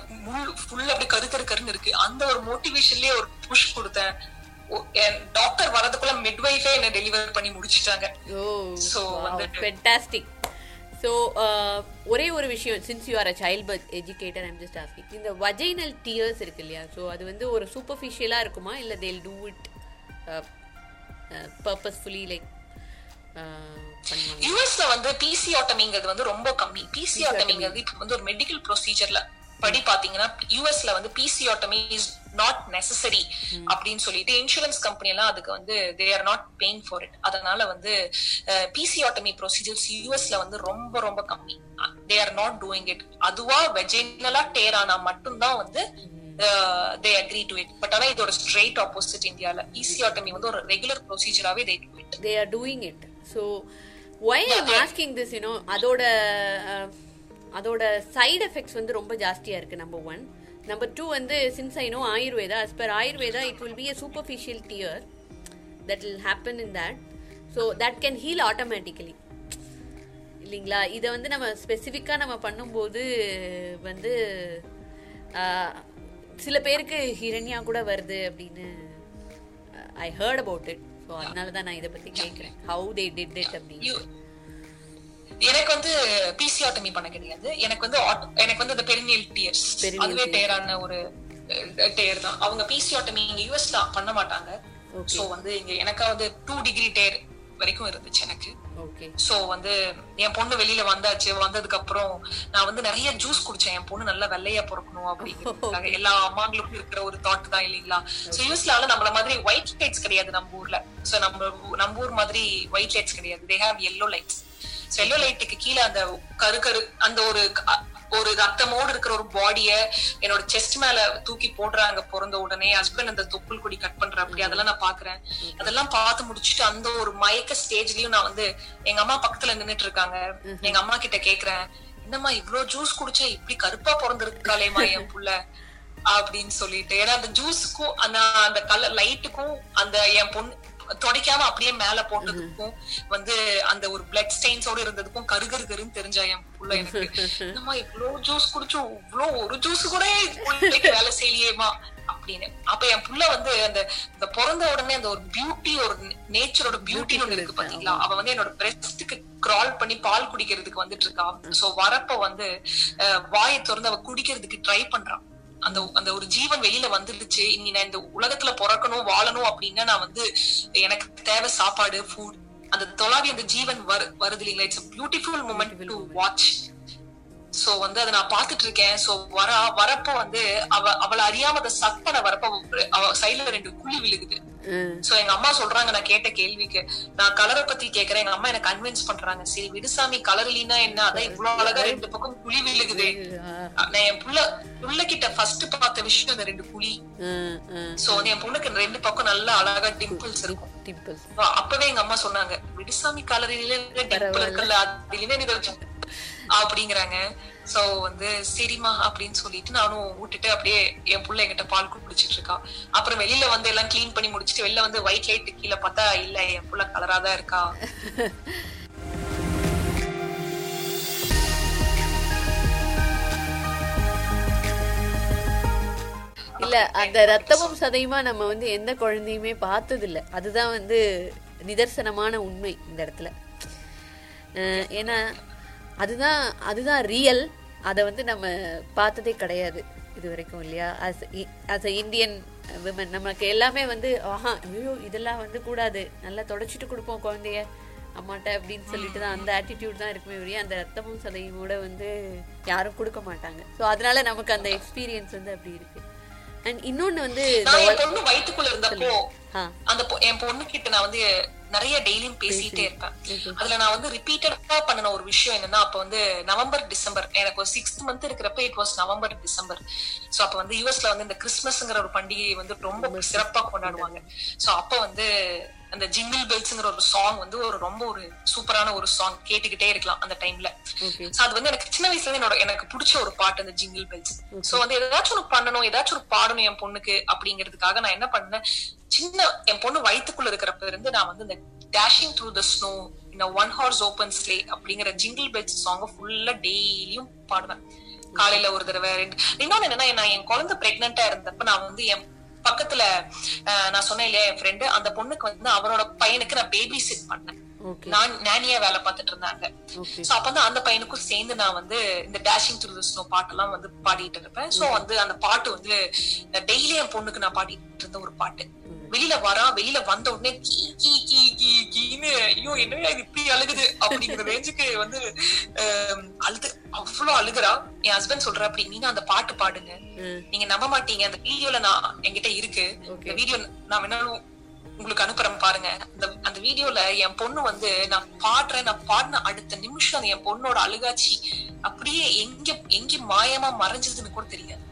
ஃபுல் அப்படி கரு கரு கருன்னு இருக்கு. அந்த ஒரு மோட்டிவேஷன்லயே ஒரு புஷ் கொடுத்தேன். டாக்டர் வரதுக்குள்ள மிட்வைஃபே என்ன டெலிவர் பண்ணி முடிச்சிட்டாங்க. So, வந்துட்டு- ஃபென்டாஸ்டிக் ஸோ ஒரே ஒரு விஷயம் since you are a child birth educator I'm just asking இந்த வஜைனல் டியர்ஸ் இருக்கு இல்லையா? ஸோ அது வந்து ஒரு சூப்பர்ஃபிஷியலாக இருக்குமா? இல்லை தேல் டூ இட் பர்பஸ்ஃபுல்லி லைக் பண்ணுவாங்க. யூஎஸ்ல வந்து பிசிஆட்டமிங்கிறது வந்து ரொம்ப கம்மி. பிசிஆட்டமிங்கிறது இப்ப வந்து ஒரு மெடிக்கல் ப்ரொசீஜர்ல படி பாத்தீங்கன்னா யூஎஸ்ல வந்து பிசிஆட்டமி இஸ் நாட் நெசசரி அப்படின்னு சொல்லிட்டு இன்சூரன்ஸ் கம்பெனி எல்லாம் அதுக்கு வந்து they are not paying for it அதனால வந்து பிசிஆட்டமி ப்ரொசீஜர்ஸ் யூஎஸ்ல வந்து ரொம்ப ரொம்ப கம்மி. They are not doing it அதுவா வெஜினலா டேர் ஆனா மட்டும்தான் வந்து they agree to it but ஆனா இதோட ஸ்ட்ரெயிட் ஆப்போசிட் இந்தியால. பிசிஆட்டமி வந்து ஒரு regular ப்ரொசீஜராவே they do it they are doing it so why I'm asking this you know அதோட அதோட சைடு எஃபெக்ட்ஸ் வந்து ரொம்ப ஜாஸ்தியாக இருக்குது நம்பர் ஒன் நம்பர் டூ வந்து since I know Ayurveda as per Ayurveda it will be a superficial tear that will happen in that. So that can heal automatically. இல்லைங்களா? இதை வந்து நம்ம ஸ்பெசிஃபிக்காக நம்ம பண்ணும்போது வந்து சில பேருக்கு ஹிரண்யா கூட வருது அப்படின்னு I heard about it so அதனால தான் நான் இதை பற்றி கேட்குறேன் ஹவு தே டிட் இட் அப்படின்னு எனக்கு வந்து பிசிஆட்டமி பண்ண கிடையாது. எனக்கு வந்து எனக்கு வந்து அந்த பெரினியல் டியர்ஸ் அதுவே. டேரான ஒரு டேர் தான். அவங்க பிசிஆட்டமி இங்க யூஎஸ்ல பண்ண மாட்டாங்க. சோ வந்து இங்க எனக்கு வந்து டூ டிகிரி டேர் வரைக்கும் இருந்துச்சு எனக்கு. சோ வந்து என் பொண்ணு வெளியில வந்தாச்சு. வந்ததுக்கு அப்புறம் நான் வந்து நிறைய ஜூஸ் குடிச்சேன். என் பொண்ணு நல்லா வெள்ளையா பிறக்கணும் அப்படிங்கிறதுக்காக. எல்லா அம்மாங்களுக்கும் இருக்கிற ஒரு தாட் தான் இல்லைங்களா? சோ யூஎஸ்ல நம்மள மாதிரி ஒயிட் லைட்ஸ் கிடையாது நம்ம ஊர்ல. சோ நம்ம நம்ம ஊர் மாதிரி ஒயிட் லைட்ஸ் கிடையாது. They have yellow lights yellow லைட்டுக்கு கீழே அந்த கரு கரு அந்த ஒரு ஒரு ரத்தமோடு இருக்கிற ஒரு பாடிய என்னோட செஸ்ட் மேல தூக்கி போடுறாங்க பிறந்த உடனே ஹஸ்பண்ட் அந்த தொப்புள் கொடி கட் பண்ற அப்படி அதெல்லாம் நான் பாக்குறேன். அதெல்லாம் பார்த்து முடிச்சுட்டு அந்த ஒரு மயக்க ஸ்டேஜ்லயும் நான் வந்து எங்க அம்மா பக்கத்துல நின்னுட்டு இருக்காங்க. எங்க அம்மா கிட்ட கேக்குறேன் என்னம்மா இவ்ளோ ஜூஸ் குடிச்சா இப்படி கருப்பா பிறந்திருக்காளேமா என் புள்ள? அப்படின்னு சொல்லிட்டு. ஏன்னா அந்த ஜூஸுக்கும் அந்த அந்த கலர் லைட்டுக்கும் அந்த என் பொண்ணு துடைக்காம அப்படியே மேல போட்டதுக்கும் வந்து அந்த ஒரு பிளட் ஸ்டெயின்ஸோட இருந்ததுக்கும் கரு கரு கருன்னு தெரிஞ்சா என் புள்ள எனக்கு. என்னம்மா இவ்வளவு ஜூஸ் குடிச்சோம் இவ்வளவு ஒரு ஜூஸ் கூட வேலை செய்யலையேமா அப்படின்னு. அப்ப என் புள்ள வந்து அந்த இந்த பிறந்த உடனே அந்த ஒரு பியூட்டி ஒரு நேச்சரோட பியூட்டின்னு ஒண்ணு இருக்கு. பாத்தீங்களா? அவ வந்து என்னோட பிரஸ்டுக்கு கிரால் பண்ணி பால் குடிக்கிறதுக்கு வந்துட்டு இருக்கா. சோ வரப்ப வந்து வாயை திறந்து அவ குடிக்கிறதுக்கு ட்ரை பண்றான் அந்த அந்த ஒரு ஜீவன் வெளியில வந்துடுச்சு. இனி நான் இந்த உலகத்துல பிறக்கணும் வாழணும் அப்படின்னா நான் வந்து எனக்கு தேவை சாப்பாடு ஃபுட் அந்த தொலாவி அந்த ஜீவன் வரு வருது இல்லைங்களா? It's beautiful moment to watch so வந்து அதை நான் பாத்துட்டு இருக்கேன் சோ வர வரப்ப வந்து அவ அவளை அறியாம அதை சக் பண்ண வரப்ப அவ- அவ சைடுல ரெண்டு குழி விழுகுது. சோ எங்க அம்மா சொல்றாங்க நான் கேட்ட கேள்விக்கு. நான் கலரை பத்தி கேக்குறேன். எங்க அம்மா எனக்கு கன்வின்ஸ் பண்றாங்க? சரி விடுசாமி கலர் இல்லைன்னா என்ன? அதான் இவ்வளவு அழகா ரெண்டு பக்கம் குழி விழுகுது. நான் என் புள்ள புள்ள கிட்ட ஃபர்ஸ்ட் பார்த்த விஷயம் அந்த ரெண்டு குழி. சோ என் பொண்ணுக்கு ரெண்டு பக்கம் நல்லா அழகா டிம்பிள்ஸ் இருக்கும். அப்பவே எங்க அம்மா சொன்னாங்க விடுசாமி கலரில டிம்பிள் இருக்குல்ல அதுலயே நீ வச்சு அப்படிங்கிறாங்க. சோ வந்து சரிமா அப்படின்னு சொல்லிட்டு நானும் விட்டுட்டு அப்படியே என் புள்ள என்கிட்ட பால் குடிச்சிட்டு இருக்கா. அப்புறம் வெளியில வந்து எல்லாம் கிளீன் பண்ணி முடிச்சிட்டு வெளில வந்து ஒயிட் லைட் கீழே பார்த்தா இல்ல என் புள்ள கலரா தான் இருக்கா? இல்ல அந்த ரத்தமும் சதையுமா நம்ம வந்து எந்த குழந்தையுமே பார்த்தது இல்ல அதுதான் வந்து நிதர்சனமான உண்மை இந்த இடத்துல. ஏன்னா அதுதான் அதுதான் ரியல் அதை வந்து நம்ம பார்த்ததே கிடையாது இது வரைக்கும் இல்லையா as as a Indian women நமக்கு எல்லாமே வந்து ஆஹா ஐயோ இதெல்லாம் வந்து கூடாது. நல்லா தொடச்சிட்டு கொடுப்போம் குழந்தைய. அம்மாட்ட அப்படின்னு சொல்லிட்டு தான் அந்த ஆட்டிடியூட் தான் இருக்குமே ஒழிய அந்த ரத்தமும் சதையும் கூட வந்து யாரும் கொடுக்க மாட்டாங்க. ஸோ அதனால நமக்கு அந்த எக்ஸ்பீரியன்ஸ் வந்து அப்படி இருக்கு. அண்ட் இன்னொன்னு வந்து வயித்துக்குள்ள இருந்தப்போ அந்த என் பொண்ணு கிட்ட நான் வந்து நிறைய டெய்லியும் பேசிட்டே இருப்பேன். அதுல நான் வந்து ரிப்பீட்டடா பண்ணின ஒரு விஷயம் என்னன்னா அப்ப வந்து நவம்பர் டிசம்பர். எனக்கு ஒரு சிக்ஸ்த் மந்த் இருக்கிறப்ப it was November December. So அப்ப வந்து யூஎஸ்ல வந்து இந்த கிறிஸ்மஸ்ங்கிற ஒரு பண்டிகை வந்து ரொம்ப சிறப்பா கொண்டாடுவாங்க. சோ அப்ப வந்து அந்த ஜிங்கிள் பெல்ஸ்ங்கிற ஒரு சாங் வந்து ஒரு ரொம்ப ஒரு சூப்பரான ஒரு சாங் கேட்டுக்கிட்டே இருக்கலாம் அந்த டைம்ல அது வந்து எனக்கு சின்ன வயசுல என்னோட எனக்கு பிடிச்ச ஒரு பாட்டு அந்த ஜிங்கிள் பெல்ஸ் சோ வந்து ஏதாச்சும் ஒரு பண்ணணும் ஏதாச்சும் ஒரு பாடணும் என் பொண்ணுக்கு அப்படிங்கிறதுக்காக நான் என்ன பண்ணேன் சின்ன என் பொண்ணு வயித்துக்குள்ள இருக்கிறப்ப இருந்து நான் வந்து இந்த டேஷிங் த்ரூ த ஸ்னோ இந்த ஒன் ஹார்ஸ் ஓபன் ஸ்லே அப்படிங்கிற ஜிங்கிள் பெல்ஸ் சாங் ஃபுல்லா டெய்லியும் பாடுவேன். காலையில ஒரு தடவை ரெண்டு இன்னொன்னு என்னன்னா நான் என் குழந்தை பிரெக்னெண்டா இருந்தப்ப நான் வந்து என் பக்கத்துல நான் சொன்னேன் இல்லையா என் ஃப்ரெண்டு அந்த பொண்ணுக்கு வந்து அவரோட பையனுக்கு நான் பேபி சிட் பண்ணேன் நான் நானியா வேலை பார்த்துட்டு இருந்தாங்க. சோ அப்ப வந்து அந்த பையனுக்கும் சேர்ந்து நான் வந்து இந்த டேஷிங் த்ரூ ஸ்னோ பாட்டெல்லாம் வந்து பாடிட்டு இருப்பேன். சோ வந்து அந்த பாட்டு வந்து டெய்லி என் பொண்ணுக்கு நான் பாடிட்டு இருந்த ஒரு பாட்டு. வெளியில வரா வெளியில வந்த உடனே கீ கீ கீ கீ கீன்னு ஐயோ என்னடா இது இப்படி அழுகுது அப்படிங்கிற ரேஞ்சுக்கு வந்து அழுது அவ்வளவு அழுகுறா. என் ஹஸ்பண்ட் சொல்ற அப்படி நீங்க அந்த பாட்டு பாடுங்க. நீங்க நம்ப மாட்டீங்க. அந்த வீடியோல நான் என்கிட்ட இருக்கு. இந்த வீடியோ நான் வேணாலும் உங்களுக்கு அனுப்புறேன் பாருங்க. அந்த அந்த வீடியோல என் பொண்ணு வந்து நான் பாடுறேன் நான் பாடின அடுத்த நிமிஷம் என் பொண்ணோட அழுகாச்சி. அப்படியே எங்க எங்க மாயமா மறைஞ்சதுன்னு கூட தெரியாது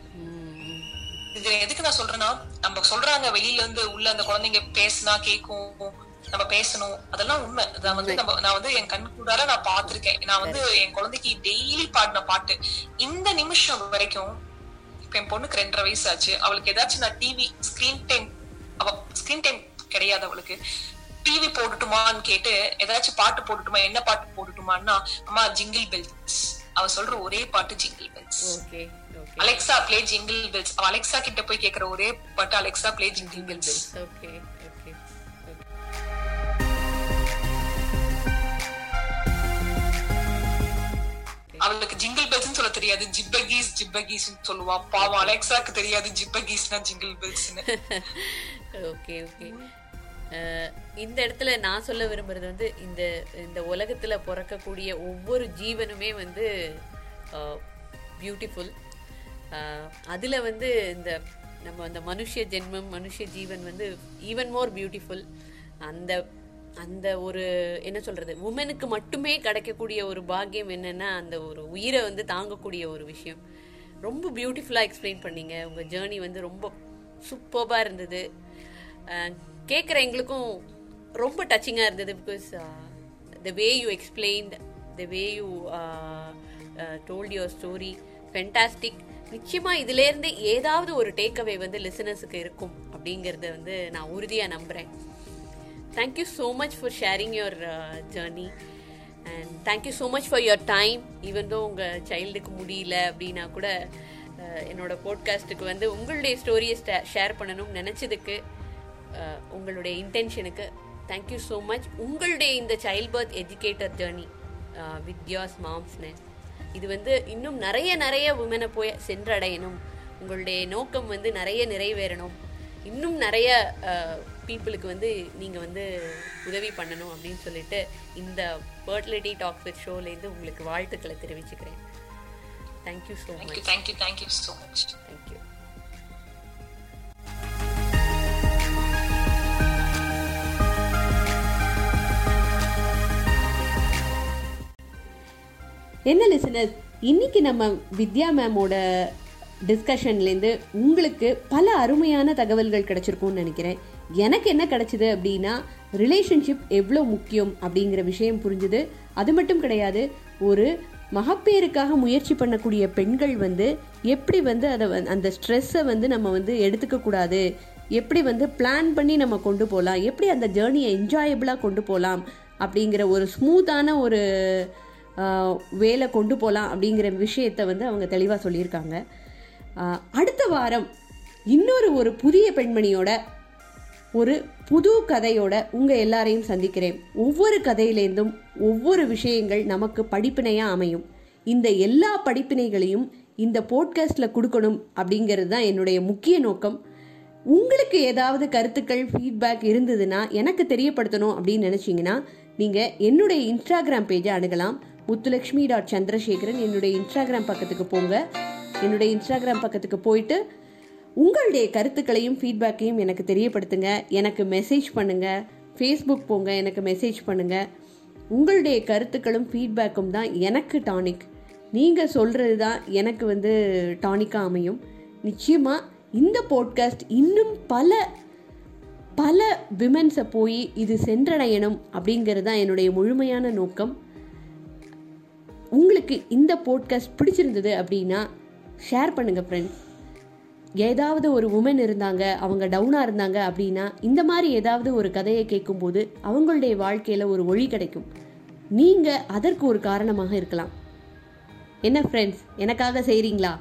இது எதுக்கு நான் சொல்றேன்னா நம்ம சொல்றாங்க வெளியில இருந்து உள்ள அந்த குழந்தைங்க பேசினா கேக்கும் நம்ம பேசணும். அதெல்லாம் உண்மை. அதான் வந்து நம்ம நான் வந்து என் கண் கூடார நான் பார்த்திருக்கேன். நான் வந்து என் குழந்தைக்கு டெய்லி பாடின பாட்டு. இந்த நிமிஷம் வரைக்கும் இப்ப என் பொண்ணுக்கு ரெண்டரை வயசு ஆச்சு அவளுக்கு ஏதாச்சும் நான் டிவி ஸ்கிரீன் டைம் அவ ஸ்கிரீன் டைம் கிடையாது அவளுக்கு. டிவி போட்டுட்டுமான்னு கேட்டு ஏதாச்சும் பாட்டு போட்டுட்டுமா என்ன பாட்டு போட்டுட்டுமான்னா அம்மா ஜிங்கிள் பெல்ஸ் அவ சொல்ற ஒரே பாட்டு jingle bells Alexa play jingle bells Alexa கிட்ட போய் கேக்குற ஒரே பாட்டு Alexa play jingle bells okay okay அவளுக்கு ஜிங்கிள் பெல்ஸ்னு சொல்ல தெரியாது. ஜிப்பகீஸ் ஜிப்பகீஸ் சொல்லுவா. பாவம் அலெக்சாக்கு தெரியாது ஜிப்பகீஸ்னா ஜிங்கிள் பெல்ஸ்னு ஓகே ஓகே இந்த இடத்துல நான் சொல்ல விரும்புறது வந்து இந்த இந்த உலகத்துல பிறக்கக்கூடிய ஒவ்வொரு ஜீவனுமே வந்து பியூட்டிஃபுல் அதில் வந்து இந்த நம்ம அந்த மனுஷ ஜென்மம் மனுஷ ஜீவன் வந்து ஈவன் மோர் பியூட்டிஃபுல் அந்த அந்த ஒரு என்ன சொல்றது உமனுக்கு மட்டுமே கிடைக்கக்கூடிய ஒரு பாக்கியம் என்னன்னா அந்த ஒரு உயிரை வந்து தாங்கக்கூடிய ஒரு விஷயம். ரொம்ப பியூட்டிஃபுல்லாக எக்ஸ்பிளைன் பண்ணீங்க. உங்கள் ஜேர்னி வந்து ரொம்ப சூப்பர்பாக இருந்தது. கேட்குற எங்களுக்கும் ரொம்ப டச்சிங்காக இருந்தது because the way you explained the way you told your story fantastic நிச்சயமாக இதுலேருந்து ஏதாவது ஒரு டேக்அவே வந்து லிசனர்ஸுக்கு இருக்கும் அப்படிங்கிறத வந்து நான் உறுதியாக நம்புகிறேன் thank you so much for sharing your journey and thank you so much for your time even though உங்கள் சைல்டுக்கு முடியல அப்படின்னா கூட uh, என்னோட போட்காஸ்ட்டுக்கு வந்து உங்களுடைய ஸ்டோரியை ஷேர் பண்ணணும்னு நினச்சதுக்கு uh, உங்களுடைய இன்டென்ஷனுக்கு தேங்க்யூ ஸோ மச் உங்களுடைய இந்த child birth educator journey Vidya's மாம்ஸ்னஸ் இது வந்து இன்னும் நிறைய நிறைய உமனை போய் சென்றடையணும். உங்களுடைய நோக்கம் வந்து நிறைய நிறைவேறணும். இன்னும் நிறைய பீப்புளுக்கு வந்து நீங்கள் வந்து உதவி பண்ணணும் அப்படின்னு சொல்லிட்டு இந்த ஃபர்டிலிட்டி டாக்ஸ் வித் ஷோலேருந்து உங்களுக்கு வாழ்த்துக்களை தெரிவிச்சுக்கிறேன். Thank you so much thank you thank you so much thank you என்ன லிசனர் இன்னைக்கு நம்ம வித்யா மேமோட டிஸ்கஷன்லேருந்து உங்களுக்கு பல அருமையான தகவல்கள் கிடைச்சிருக்கும்னு நினைக்கிறேன். எனக்கு என்ன கிடைச்சிது அப்படின்னா ரிலேஷன்ஷிப் எவ்வளோ முக்கியம் அப்படிங்கிற விஷயம் புரிஞ்சுது. அது மட்டும் கிடையாது ஒரு மகப்பேருக்காக முயற்சி பண்ணக்கூடிய பெண்கள் வந்து எப்படி வந்து அதை அந்த ஸ்ட்ரெஸ்ஸை வந்து நம்ம வந்து எடுத்துக்கக்கூடாது எப்படி வந்து பிளான் பண்ணி நம்ம கொண்டு போகலாம் எப்படி அந்த ஜேர்னியை என்ஜாயபிளாக கொண்டு போகலாம் அப்படிங்கிற ஒரு ஸ்மூத்தான ஒரு வேலை கொண்டு போகலாம் அப்படிங்கிற விஷயத்தை வந்து அவங்க தெளிவாக சொல்லியிருக்காங்க. அடுத்த வாரம் இன்னொரு ஒரு புதிய பெண்மணியோட ஒரு புது கதையோட உங்கள் எல்லாரையும் சந்திக்கிறேன். ஒவ்வொரு கதையிலேருந்தும் ஒவ்வொரு விஷயங்கள் நமக்கு படிப்பினையாக அமையும். இந்த எல்லா படிப்பினைகளையும் இந்த போட்காஸ்ட்ல கொடுக்கணும் அப்படிங்கிறது தான் என்னுடைய முக்கிய நோக்கம். உங்களுக்கு ஏதாவது கருத்துக்கள் ஃபீட்பேக் இருந்ததுன்னா எனக்கு தெரியப்படுத்தணும் அப்படின்னு நினச்சிங்கன்னா நீங்கள் என்னுடைய இன்ஸ்டாகிராம் பேஜை அணுகலாம். முத்துலக்ஷ்மி டாட் சந்திரசேகரன் என்னுடைய இன்ஸ்டாகிராம் பக்கத்துக்கு போங்க. என்னுடைய இன்ஸ்டாகிராம் பக்கத்துக்கு போயிட்டு உங்களுடைய கருத்துக்களையும் ஃபீட்பேக்கையும் எனக்கு தெரியப்படுத்துங்க. எனக்கு மெசேஜ் பண்ணுங்க. ஃபேஸ்புக் போங்க எனக்கு மெசேஜ் பண்ணுங்க. உங்களுடைய கருத்துக்களும் ஃபீட்பேக்கும் தான் எனக்கு டானிக் நீங்கள் சொல்கிறது தான் எனக்கு வந்து டானிக்காக அமையும். நிச்சயமாக இந்த போட்காஸ்ட் இன்னும் பல பல விமென்ஸை போய் இது சென்றடையணும் அப்படிங்கிறது தான் என்னுடைய முழுமையான நோக்கம். உங்களுக்கு இந்த போட்காஸ்ட் பிடிச்சிருந்தது அப்படின்னா ஷேர் பண்ணுங்கள் ஃப்ரெண்ட்ஸ் ஏதாவது ஒரு உமன் இருந்தாங்க அவங்க டவுனாக இருந்தாங்க அப்படின்னா இந்த மாதிரி ஏதாவது ஒரு கதையை கேட்கும்போது அவங்களுடைய வாழ்க்கையில் ஒரு ஒளி கிடைக்கும். நீங்கள் அதற்கு ஒரு காரணமாக இருக்கலாம். என்ன ஃப்ரெண்ட்ஸ் எனக்காக செய்கிறீங்களா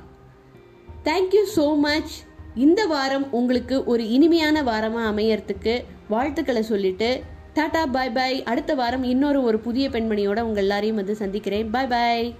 தேங்க்யூ ஸோ மச் இந்த வாரம் உங்களுக்கு ஒரு இனிமையான வாரமாக அமையறதுக்கு வாழ்த்துக்களை சொல்லிட்டு டாடா பாய் பாய். அடுத்த வாரம் இன்னொரு ஒரு புதிய பெண்மணியோட உங்கள் எல்லாரையும் வந்து சந்திக்கிறேன். பாய் பாய்.